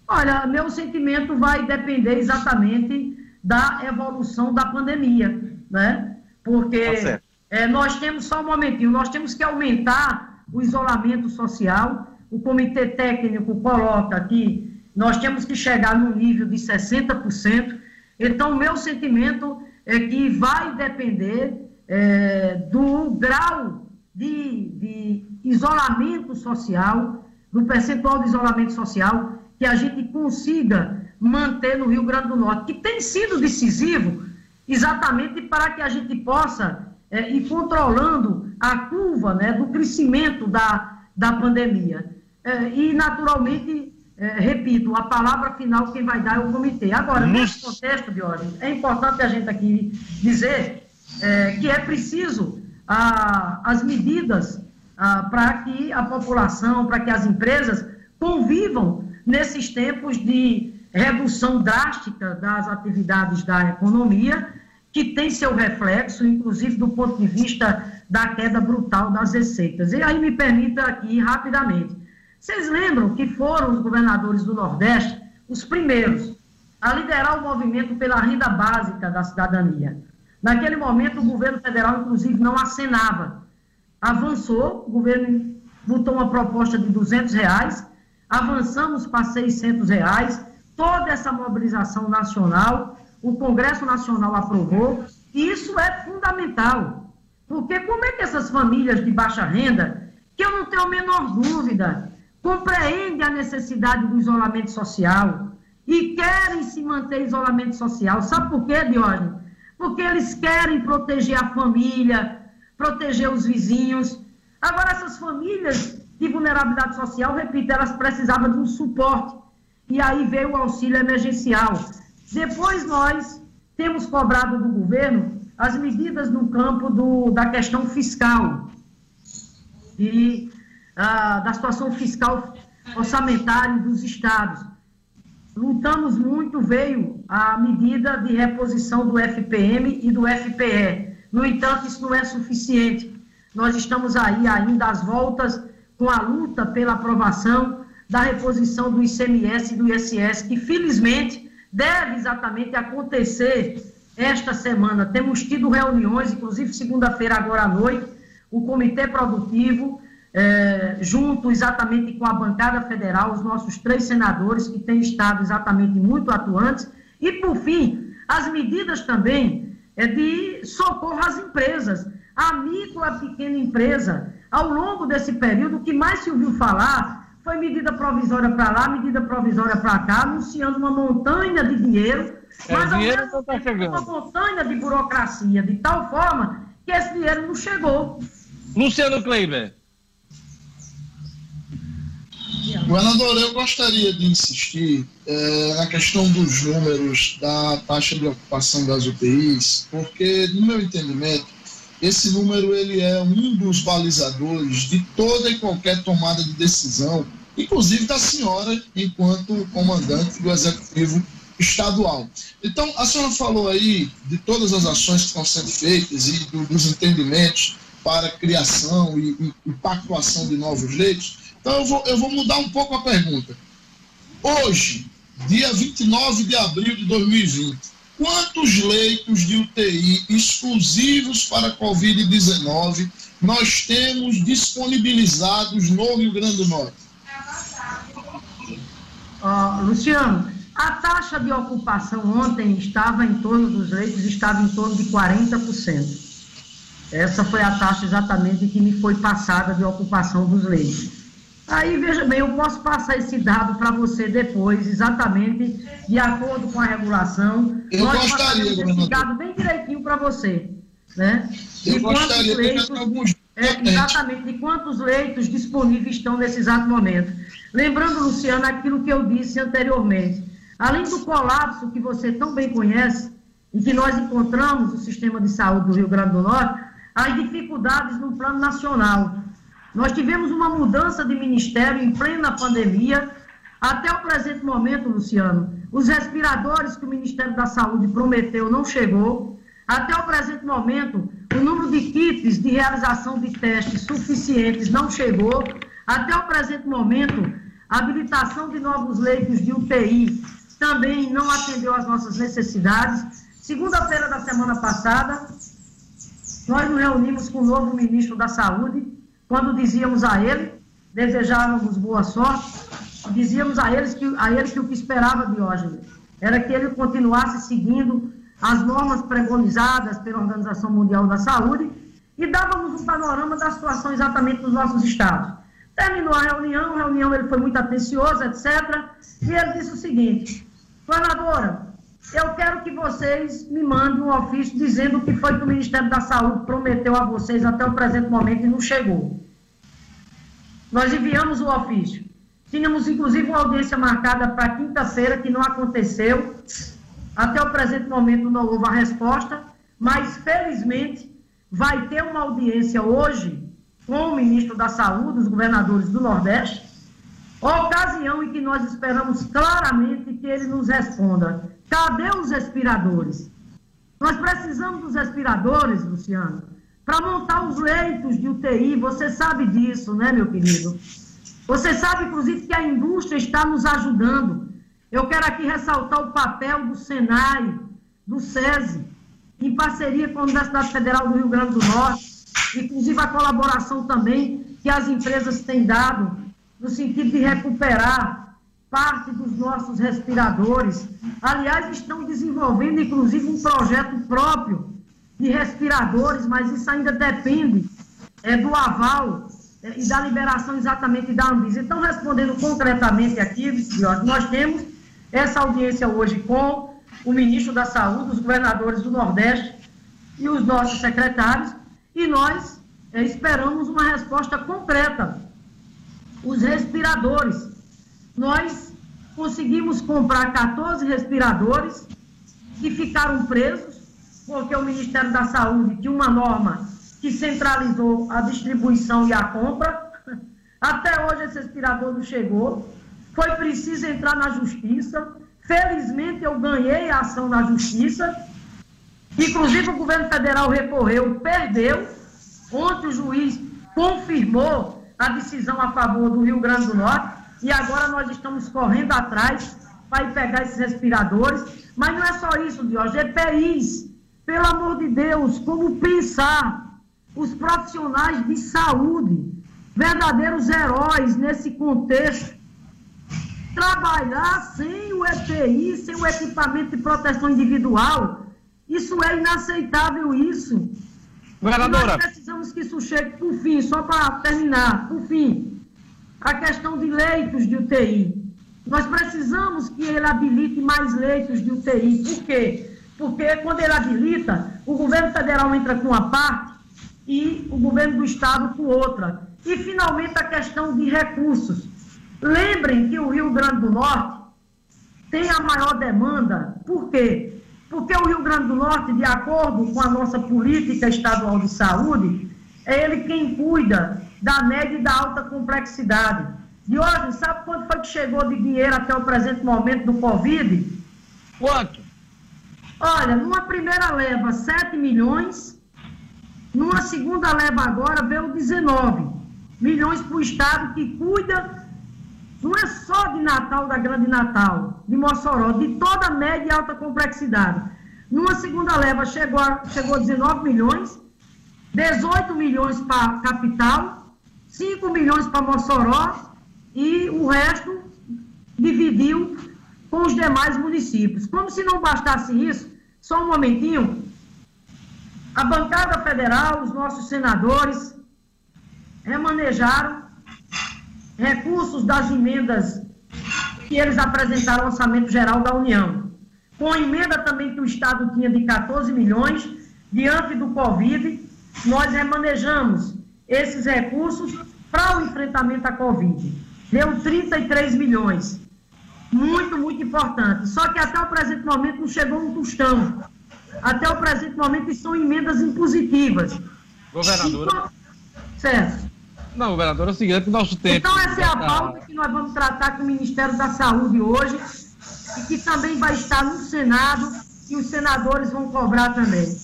Speaker 9: Olha, meu sentimento vai depender exatamente da evolução da pandemia, né? Porque tá é, nós temos só um momentinho, nós temos que aumentar o isolamento social. O comitê técnico coloca que nós temos que chegar no nível de 60%. Então, o meu sentimento é que vai depender é, do grau de, de isolamento social, do percentual de isolamento social que a gente consiga manter no Rio Grande do Norte, que tem sido decisivo exatamente para que a gente possa é, ir controlando a curva né, do crescimento da, da pandemia. É, e, naturalmente, é, repito, a palavra final quem vai dar é o comitê. Agora, nesse contexto, Diógenes, é importante a gente aqui dizer é, que é preciso a, as medidas para que a população, para que as empresas convivam nesses tempos de redução drástica das atividades da economia, que tem seu reflexo, inclusive do ponto de vista da queda brutal das receitas. E aí me permita aqui rapidamente. Vocês lembram que foram os governadores do Nordeste os primeiros a liderar o movimento pela renda básica da cidadania. Naquele momento, o governo federal, inclusive, não acenava. Avançou, o governo botou uma proposta de 200 reais, avançamos para 600 reais, toda essa mobilização nacional, o Congresso Nacional aprovou, e isso é fundamental. Porque como é que essas famílias de baixa renda, que eu não tenho a menor dúvida, compreendem a necessidade do isolamento social e querem se manter em isolamento social. Sabe por quê, Diógenes? Porque eles querem proteger a família, proteger os vizinhos. Agora, essas famílias de vulnerabilidade social, repito, elas precisavam de um suporte. E aí veio o auxílio emergencial. Depois nós temos cobrado do governo as medidas no campo do, da questão fiscal e ah, da situação fiscal orçamentária dos estados. Lutamos muito, veio a medida de reposição do FPM e do FPE. No entanto, isso não é suficiente. Nós estamos aí ainda às voltas com a luta pela aprovação da reposição do ICMS e do ISS, que felizmente deve exatamente acontecer esta semana. Temos tido reuniões, inclusive segunda-feira, agora à noite, o Comitê Produtivo, é, junto exatamente com a bancada federal, os nossos três senadores, que têm estado exatamente muito atuantes, e, por fim, as medidas também é, de socorro às empresas, a micro, a pequena empresa, ao longo desse período, o que mais se ouviu falar foi medida provisória para lá, medida provisória para cá, anunciando uma montanha de dinheiro, é, mas ao mesmo tá uma montanha de burocracia, de tal forma que esse dinheiro não chegou.
Speaker 1: Luciano Kleiber.
Speaker 3: Governador, eu gostaria de insistir é, na questão dos números da taxa de ocupação das UTIs, porque, no meu entendimento, esse número ele é um dos balizadores de toda e qualquer tomada de decisão, inclusive da senhora, enquanto comandante do Executivo Estadual. Então, a senhora falou aí de todas as ações que estão sendo feitas e do, dos entendimentos para criação e, e, pactuação de novos leitos. Então, eu vou, eu vou mudar um pouco a pergunta. Hoje, dia 29 de abril de 2020, quantos leitos de UTI exclusivos para Covid-19 nós temos disponibilizados no Rio Grande do Norte?
Speaker 9: Uh, Luciano, a taxa de ocupação ontem estava em torno dos leitos, estava em torno de 40%. Essa foi a taxa exatamente que me foi passada de ocupação dos leitos. Aí, veja bem, eu posso passar esse dado para você depois, exatamente de acordo com a regulação.
Speaker 3: Eu Nós gostaria,
Speaker 9: esse dado bem direitinho para você. Né?
Speaker 3: Eu gostaria,
Speaker 9: leitos, é, Exatamente, de quantos leitos disponíveis estão nesse exato momento. Lembrando, Luciano, aquilo que eu disse anteriormente. Além do colapso que você tão bem conhece, e que nós encontramos no sistema de saúde do Rio Grande do Norte, as dificuldades no plano nacional Nós tivemos uma mudança de ministério em plena pandemia. Até o presente momento, Luciano, os respiradores que o Ministério da Saúde prometeu não chegou. Até o presente momento, o número de kits de realização de testes suficientes não chegou. Até o presente momento, habilitação de novos leitos de UTI também não atendeu às nossas necessidades. Segunda-feira da semana passada, nós nos reunimos com o novo ministro da Saúde, quando dizíamos a ele, desejávamos boa sorte, dizíamos a, eles que, a ele que o que esperava hoje era que ele continuasse seguindo as normas preconizadas pela Organização Mundial da Saúde e dávamos um panorama da situação exatamente dos nossos estados. Terminou a reunião, a reunião ele foi muito atencioso, etc. E ele disse o seguinte: Governadora, eu quero que vocês me mandem um ofício dizendo o que foi que o Ministério da Saúde prometeu a vocês até o presente momento e não chegou. Nós enviamos o ofício. Tínhamos, inclusive, uma audiência marcada para quinta-feira, que não aconteceu. Até o presente momento não houve a resposta, mas, felizmente, vai ter uma audiência hoje com o ministro da Saúde, os governadores do Nordeste, ocasião em que nós esperamos claramente que ele nos responda Cadê os respiradores? Nós precisamos dos respiradores, Luciano, para montar os leitos de UTI. Você sabe disso, né, meu querido? Você sabe, inclusive, que a indústria está nos ajudando. Eu quero aqui ressaltar o papel do Senai, do SESI, em parceria com a Universidade Federal do Rio Grande do Norte, inclusive a colaboração também que as empresas têm dado no sentido de recuperar parte dos nossos respiradores. Aliás, estão desenvolvendo, inclusive, um projeto próprio de respiradores, mas isso ainda depende é, do aval é, e da liberação exatamente da Anvisa. Então, respondendo concretamente aqui, nós temos essa audiência hoje com o ministro da Saúde, os governadores do Nordeste e os nossos secretários, e nós é, esperamos uma resposta concreta. Os respiradores nós conseguimos comprar 14 respiradores que ficaram presos, porque o Ministério da Saúde tinha uma norma que centralizou a distribuição e a compra. Até hoje esse respirador não chegou. Foi preciso entrar na justiça. Felizmente eu ganhei a ação na justiça. Inclusive o governo federal recorreu, perdeu. Ontem o juiz confirmou a decisão a favor do Rio Grande do Norte e agora nós estamos correndo atrás para pegar esses respiradores. Mas não é só isso, Jorge, EPIs. Pelo amor de Deus, como pensar os profissionais de saúde, verdadeiros heróis nesse contexto, trabalhar sem o EPI, sem o equipamento de proteção individual, isso é inaceitável, isso.
Speaker 1: Governadora.
Speaker 9: nós precisamos que isso chegue por fim, só para terminar, por fim a questão de leitos de UTI. Nós precisamos que ele habilite mais leitos de UTI. Por quê? Porque quando ele habilita, o governo federal entra com uma parte e o governo do estado com outra. E, finalmente, a questão de recursos. Lembrem que o Rio Grande do Norte tem a maior demanda. Por quê? Porque o Rio Grande do Norte, de acordo com a nossa política estadual de saúde, é ele quem cuida da média e da alta complexidade. E hoje, sabe quanto foi que chegou de dinheiro até o presente momento do Covid?
Speaker 1: Quanto?
Speaker 9: Olha, numa primeira leva, 7 milhões. Numa segunda leva agora, veio 19 milhões para o Estado que cuida, não é só de Natal, da Grande Natal, de Mossoró, de toda a média e alta complexidade. Numa segunda leva, chegou a, chegou a 19 milhões, 18 milhões para capital 5 milhões para Mossoró e o resto dividiu com os demais municípios. Como se não bastasse isso, só um momentinho, a bancada federal, os nossos senadores, remanejaram recursos das emendas que eles apresentaram ao Orçamento Geral da União. Com a emenda também que o Estado tinha de 14 milhões, diante do Covid, nós remanejamos esses recursos para o enfrentamento à Covid. Deu 33 milhões. Muito, muito importante. Só que até o presente momento não chegou um tostão. Até o presente momento são emendas impositivas.
Speaker 1: Governadora.
Speaker 9: Certo.
Speaker 1: Não, governador, é o seguinte, nosso tempo.
Speaker 9: Então, essa é a pauta que nós vamos tratar com o Ministério da Saúde hoje e que também vai estar no Senado e os senadores vão cobrar também.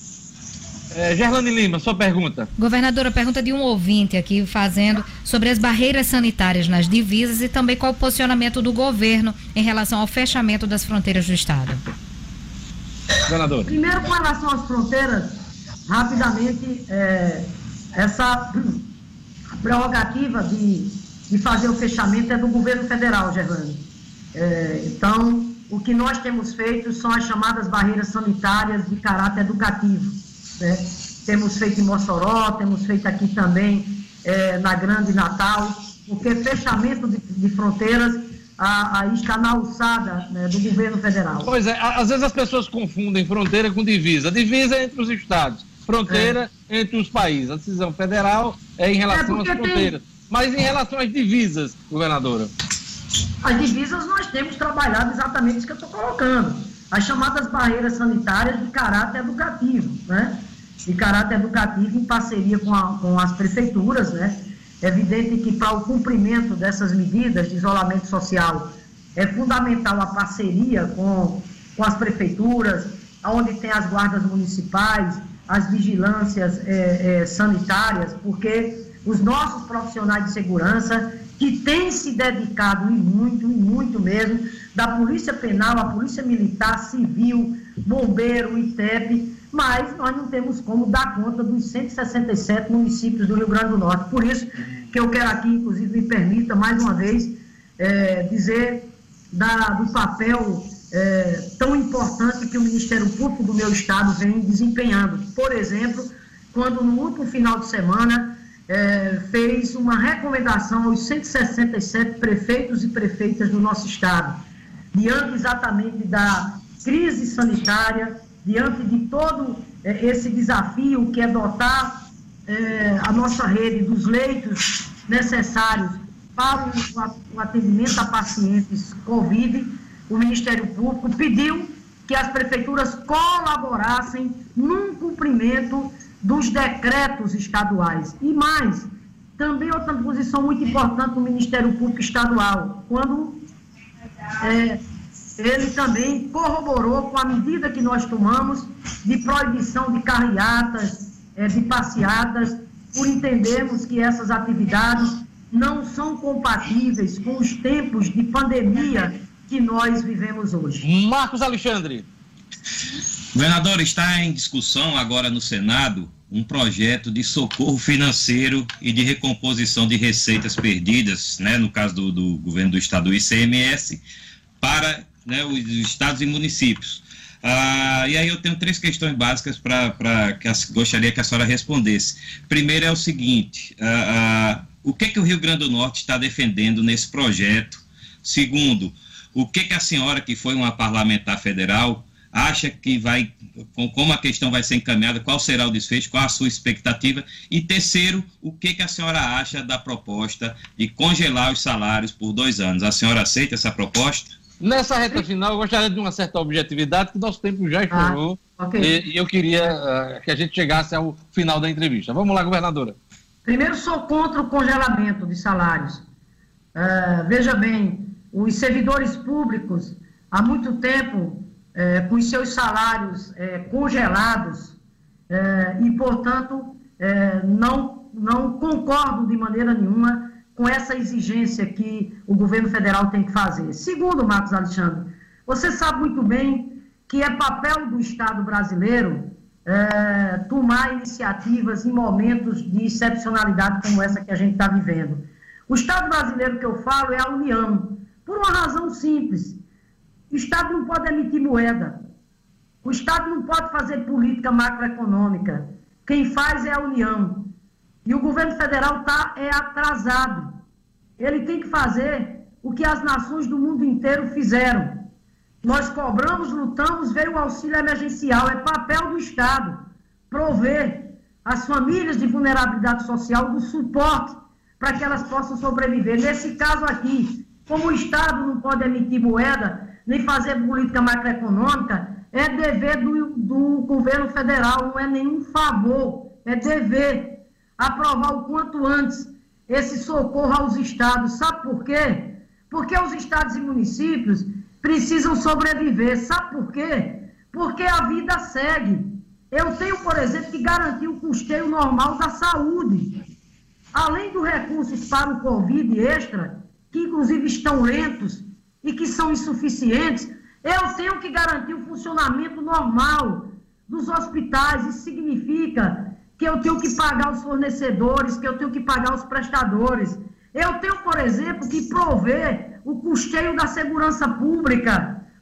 Speaker 1: É, Gerlane Lima, sua pergunta.
Speaker 2: Governadora, pergunta de um ouvinte aqui fazendo sobre as barreiras sanitárias nas divisas e também qual o posicionamento do governo em relação ao fechamento das fronteiras do Estado.
Speaker 1: Governador.
Speaker 9: Primeiro, com relação às fronteiras, rapidamente, é, essa prerrogativa de, de fazer o fechamento é do governo federal, Gerlane. É, então, o que nós temos feito são as chamadas barreiras sanitárias de caráter educativo. Né? Temos feito em Mossoró, temos feito aqui também é, na Grande Natal, porque fechamento de, de fronteiras aí está na alçada né, do governo federal.
Speaker 1: Pois é, às vezes as pessoas confundem fronteira com divisa. Divisa é entre os estados, fronteira é. entre os países. A decisão federal é em relação é às fronteiras. Tem... Mas em relação às divisas, governadora?
Speaker 9: As divisas nós temos trabalhado exatamente isso que eu estou colocando. As chamadas barreiras sanitárias de caráter educativo, né? De caráter educativo em parceria com, a, com as prefeituras, né? É evidente que para o cumprimento dessas medidas de isolamento social é fundamental a parceria com, com as prefeituras, onde tem as guardas municipais, as vigilâncias é, é, sanitárias, porque os nossos profissionais de segurança que têm se dedicado e muito, e muito mesmo, da Polícia Penal, a Polícia Militar, Civil, Bombeiro, ITEP, mas nós não temos como dar conta dos 167 municípios do Rio Grande do Norte. Por isso que eu quero aqui, inclusive, me permita mais uma vez é, dizer da, do papel é, tão importante que o Ministério Público do meu estado vem desempenhando. Por exemplo, quando no último final de semana é, fez uma recomendação aos 167 prefeitos e prefeitas do nosso estado, diante exatamente da crise sanitária, diante de todo é, esse desafio que é dotar é, a nossa rede dos leitos necessários para o, atendimento a pacientes Covid, o Ministério Público pediu que as prefeituras colaborassem num cumprimento dos decretos estaduais. E mais, também outra posição muito importante do Ministério Público Estadual, quando é, ele também corroborou com a medida que nós tomamos de proibição de carreatas, é, de passeatas, por entendermos que essas atividades não são compatíveis com os tempos de pandemia que nós vivemos hoje.
Speaker 1: Marcos Alexandre.
Speaker 4: Governador, está em discussão agora no Senado um projeto de socorro financeiro e de recomposição de receitas perdidas, né, no caso do, do governo do estado, do ICMS, para né, os estados e municípios. Ah, e aí eu tenho três questões básicas para que a, gostaria que a senhora respondesse. Primeiro é o seguinte: ah, ah, o que, que o Rio Grande do Norte está defendendo nesse projeto? Segundo, o que, que a senhora, que foi uma parlamentar federal, acha que vai, como a questão vai ser encaminhada, qual será o desfecho, qual a sua expectativa? E terceiro, o que, que a senhora acha da proposta de congelar os salários por dois anos? A senhora aceita essa proposta?
Speaker 1: Nessa reta final, eu gostaria de uma certa objetividade, que nosso tempo já estourou, ah, okay. e, e, eu queria uh, que a gente chegasse ao final da entrevista. Vamos lá, governadora.
Speaker 9: Primeiro, sou contra o congelamento de salários. Uh, veja bem, os servidores públicos, há muito tempo, é, com os seus salários é, congelados é, e, portanto, é, não, não concordo de maneira nenhuma com essa exigência que o governo federal tem que fazer. Segundo, Marcos Alexandre, você sabe muito bem que é papel do Estado brasileiro é, tomar iniciativas em momentos de excepcionalidade como essa que a gente está vivendo. O Estado brasileiro que eu falo é a União, por uma razão simples. O Estado não pode emitir moeda. O Estado não pode fazer política macroeconômica. Quem faz é a União. E o governo federal tá, é atrasado. Ele tem que fazer o que as nações do mundo inteiro fizeram. Nós cobramos, lutamos, veio o auxílio emergencial. É papel do Estado prover as famílias de vulnerabilidade social do suporte para que elas possam sobreviver. Nesse caso aqui, como o Estado não pode emitir moeda, nem fazer política macroeconômica, é dever do, do governo federal, não é nenhum favor, é dever aprovar o quanto antes esse socorro aos estados. Sabe por quê? Porque os estados e municípios precisam sobreviver. Sabe por quê? Porque a vida segue. Eu tenho, por exemplo, que garantir o custeio normal da saúde. Além dos recursos para o Covid extra, que inclusive estão lentos e que são insuficientes, eu tenho que garantir o funcionamento normal dos hospitais. Isso significa que eu tenho que pagar os fornecedores, que eu tenho que pagar os prestadores. Eu tenho, por exemplo, que prover o custeio da segurança pública.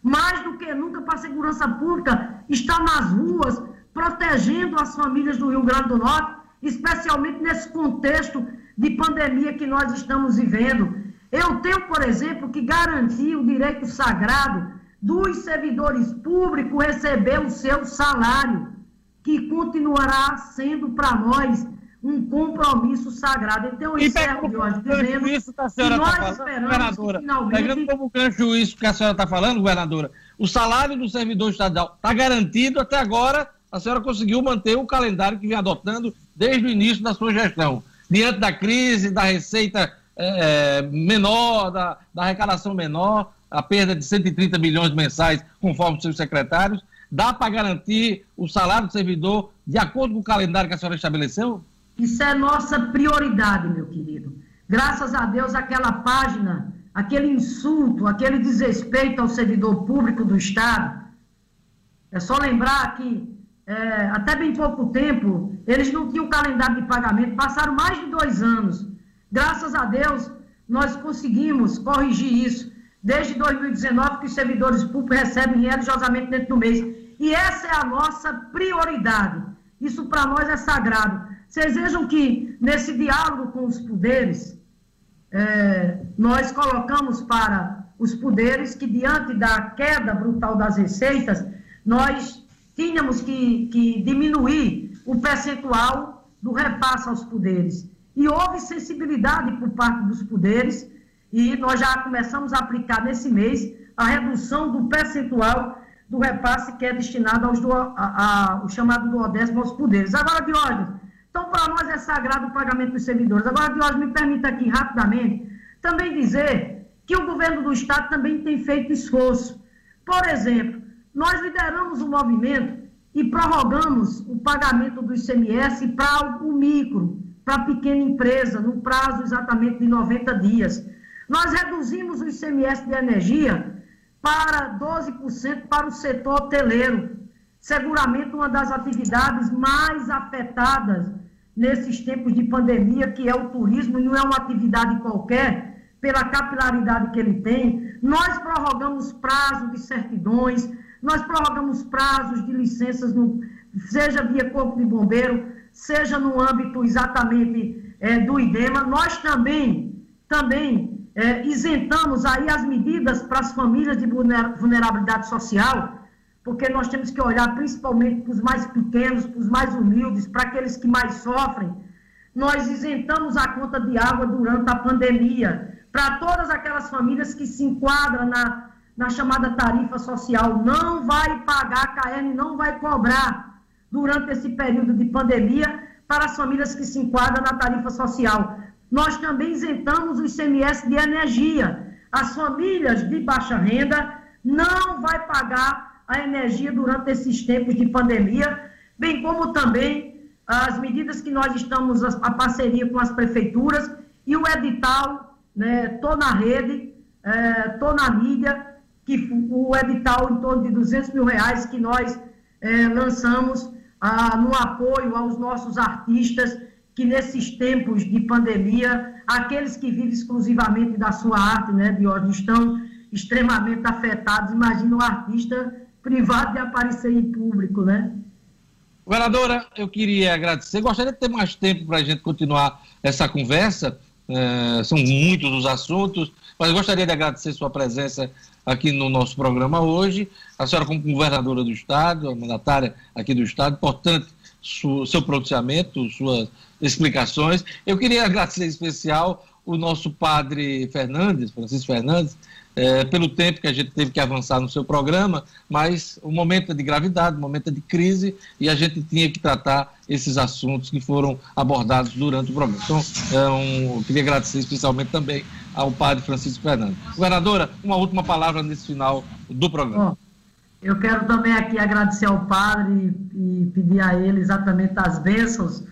Speaker 9: Mais do que nunca para a segurança pública estar nas ruas, protegendo as famílias do Rio Grande do Norte, especialmente nesse contexto de pandemia que nós estamos vivendo. Eu tenho, por exemplo, que garantir o direito sagrado dos servidores públicos receber o seu salário, que continuará sendo para nós um compromisso sagrado. Então, eu encerro hoje dizendo isso que, a senhora que nós tá esperamos
Speaker 1: governadora, que finalmente... Pegando como gancho isso que a senhora está falando, governadora, o salário do servidor estadual está garantido até agora, a senhora conseguiu manter o calendário que vem adotando desde o início da sua gestão. Diante da crise, da receita é, menor, da, da arrecadação menor, a perda de 130 milhões mensais, conforme os seus secretários, dá para garantir o salário do servidor de acordo com o calendário que a senhora estabeleceu?
Speaker 9: Isso é nossa prioridade, meu querido. Graças a Deus, aquela página, aquele insulto, aquele desrespeito ao servidor público do Estado. É só lembrar que, é, até bem pouco tempo, eles não tinham calendário de pagamento, passaram mais de dois anos. Graças a Deus, nós conseguimos corrigir isso desde 2019 que os servidores públicos recebem religiosamente dentro do mês. E essa é a nossa prioridade. Isso para nós é sagrado. Vocês vejam que nesse diálogo com os poderes, é, nós colocamos para os poderes que, diante da queda brutal das receitas, nós tínhamos que, que diminuir o percentual do repasse aos poderes. E houve sensibilidade por parte dos poderes e nós já começamos a aplicar nesse mês a redução do percentual do repasse que é destinado aos do, a, a, o chamado do Odésimo aos poderes. Agora, Diógenes, então para nós é sagrado o pagamento dos servidores. Agora, Diógenes, me permita aqui rapidamente também dizer que o governo do Estado também tem feito esforço. Por exemplo, nós lideramos o um movimento e prorrogamos o pagamento do ICMS para o micro, para a pequena empresa, no prazo exatamente de 90 dias. Nós reduzimos o ICMS de energia para 12% para o setor hoteleiro, seguramente uma das atividades mais afetadas nesses tempos de pandemia, que é o turismo, e não é uma atividade qualquer, pela capilaridade que ele tem. Nós prorrogamos prazo de certidões, nós prorrogamos prazos de licenças, no, seja via Corpo de Bombeiro, seja no âmbito exatamente é, do IDEMA. Nós também, também é, isentamos aí as medidas para as famílias de vulnerabilidade social, porque nós temos que olhar principalmente para os mais pequenos, para os mais humildes, para aqueles que mais sofrem. Nós isentamos a conta de água durante a pandemia, para todas aquelas famílias que se enquadram na, na chamada tarifa social. Não vai pagar, a KM não vai cobrar durante esse período de pandemia para as famílias que se enquadram na tarifa social nós também isentamos o ICMS de energia. As famílias de baixa renda não vai pagar a energia durante esses tempos de pandemia, bem como também as medidas que nós estamos, a parceria com as prefeituras e o edital, né, tô na rede, é, tô na mídia, que o edital em torno de 200 mil reais que nós é, lançamos no apoio aos nossos artistas que nesses tempos de pandemia, aqueles que vivem exclusivamente da sua arte, né, de hoje, estão extremamente afetados. Imagina um artista privado de aparecer em público, né?
Speaker 1: Governadora, eu queria agradecer. Gostaria de ter mais tempo para a gente continuar essa conversa. É, são muitos os assuntos, mas gostaria de agradecer sua presença aqui no nosso programa hoje. A senhora, como governadora do Estado, mandatária aqui do Estado, importante seu pronunciamento, suas explicações. Eu queria agradecer em especial o nosso padre Fernandes, Francisco Fernandes, é, pelo tempo que a gente teve que avançar no seu programa, mas o momento é de gravidade, o momento é de crise e a gente tinha que tratar esses assuntos que foram abordados durante o programa. Então, é um, eu queria agradecer especialmente também ao padre Francisco Fernandes. Governadora, uma última palavra nesse final do programa.
Speaker 9: Bom, eu quero também aqui agradecer ao padre e, e pedir a ele exatamente as bênçãos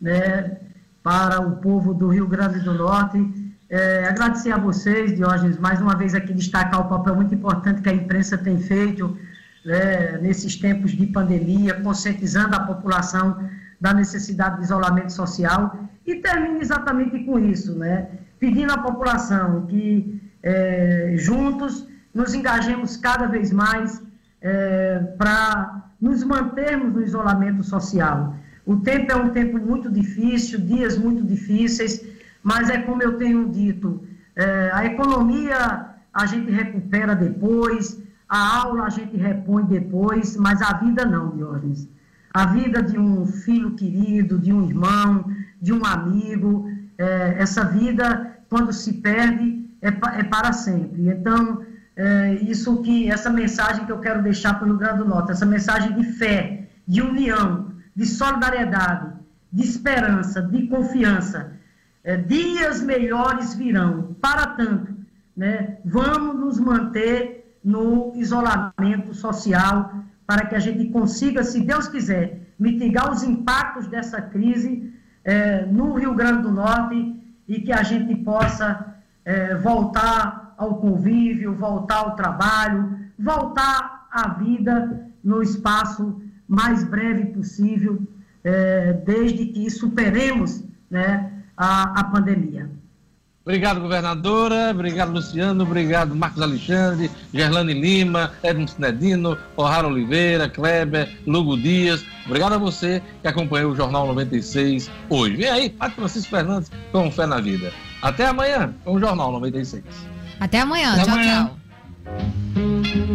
Speaker 9: né, para o povo do Rio Grande do Norte. É, agradecer a vocês, Diógenes, mais uma vez aqui destacar o papel muito importante que a imprensa tem feito né, nesses tempos de pandemia, conscientizando a população da necessidade de isolamento social e termino exatamente com isso, né, pedindo à população que é, juntos nos engajemos cada vez mais é, para nos mantermos no isolamento social. O tempo é um tempo muito difícil, dias muito difíceis, mas é como eu tenho dito, é, a economia a gente recupera depois, a aula a gente repõe depois, mas a vida não, Diógenes. A vida de um filho querido, de um irmão, de um amigo, é, essa vida, quando se perde, é, é para sempre. Então, é, isso que essa mensagem que eu quero deixar para o Rio Grande do Norte, essa mensagem de fé, de união, de solidariedade, de esperança, de confiança. É, dias melhores virão. Para tanto, né, vamos nos manter no isolamento social para que a gente consiga, se Deus quiser, mitigar os impactos dessa crise é, no Rio Grande do Norte e que a gente possa é, voltar ao convívio, voltar ao trabalho, voltar à vida no espaço mais breve possível, é, desde que superemos né, a, a pandemia.
Speaker 1: Obrigado, governadora. Obrigado, Luciano. Obrigado, Marcos Alexandre, Gerlane Lima, Edmo Sinedino, O'Hara Oliveira, Kleber, Lugo Dias. Obrigado a você que acompanhou o Jornal 96 hoje. Vem aí, Padre Francisco Fernandes com Fé na Vida. Até amanhã com o Jornal 96.
Speaker 2: Até amanhã. Até tchau, amanhã. tchau.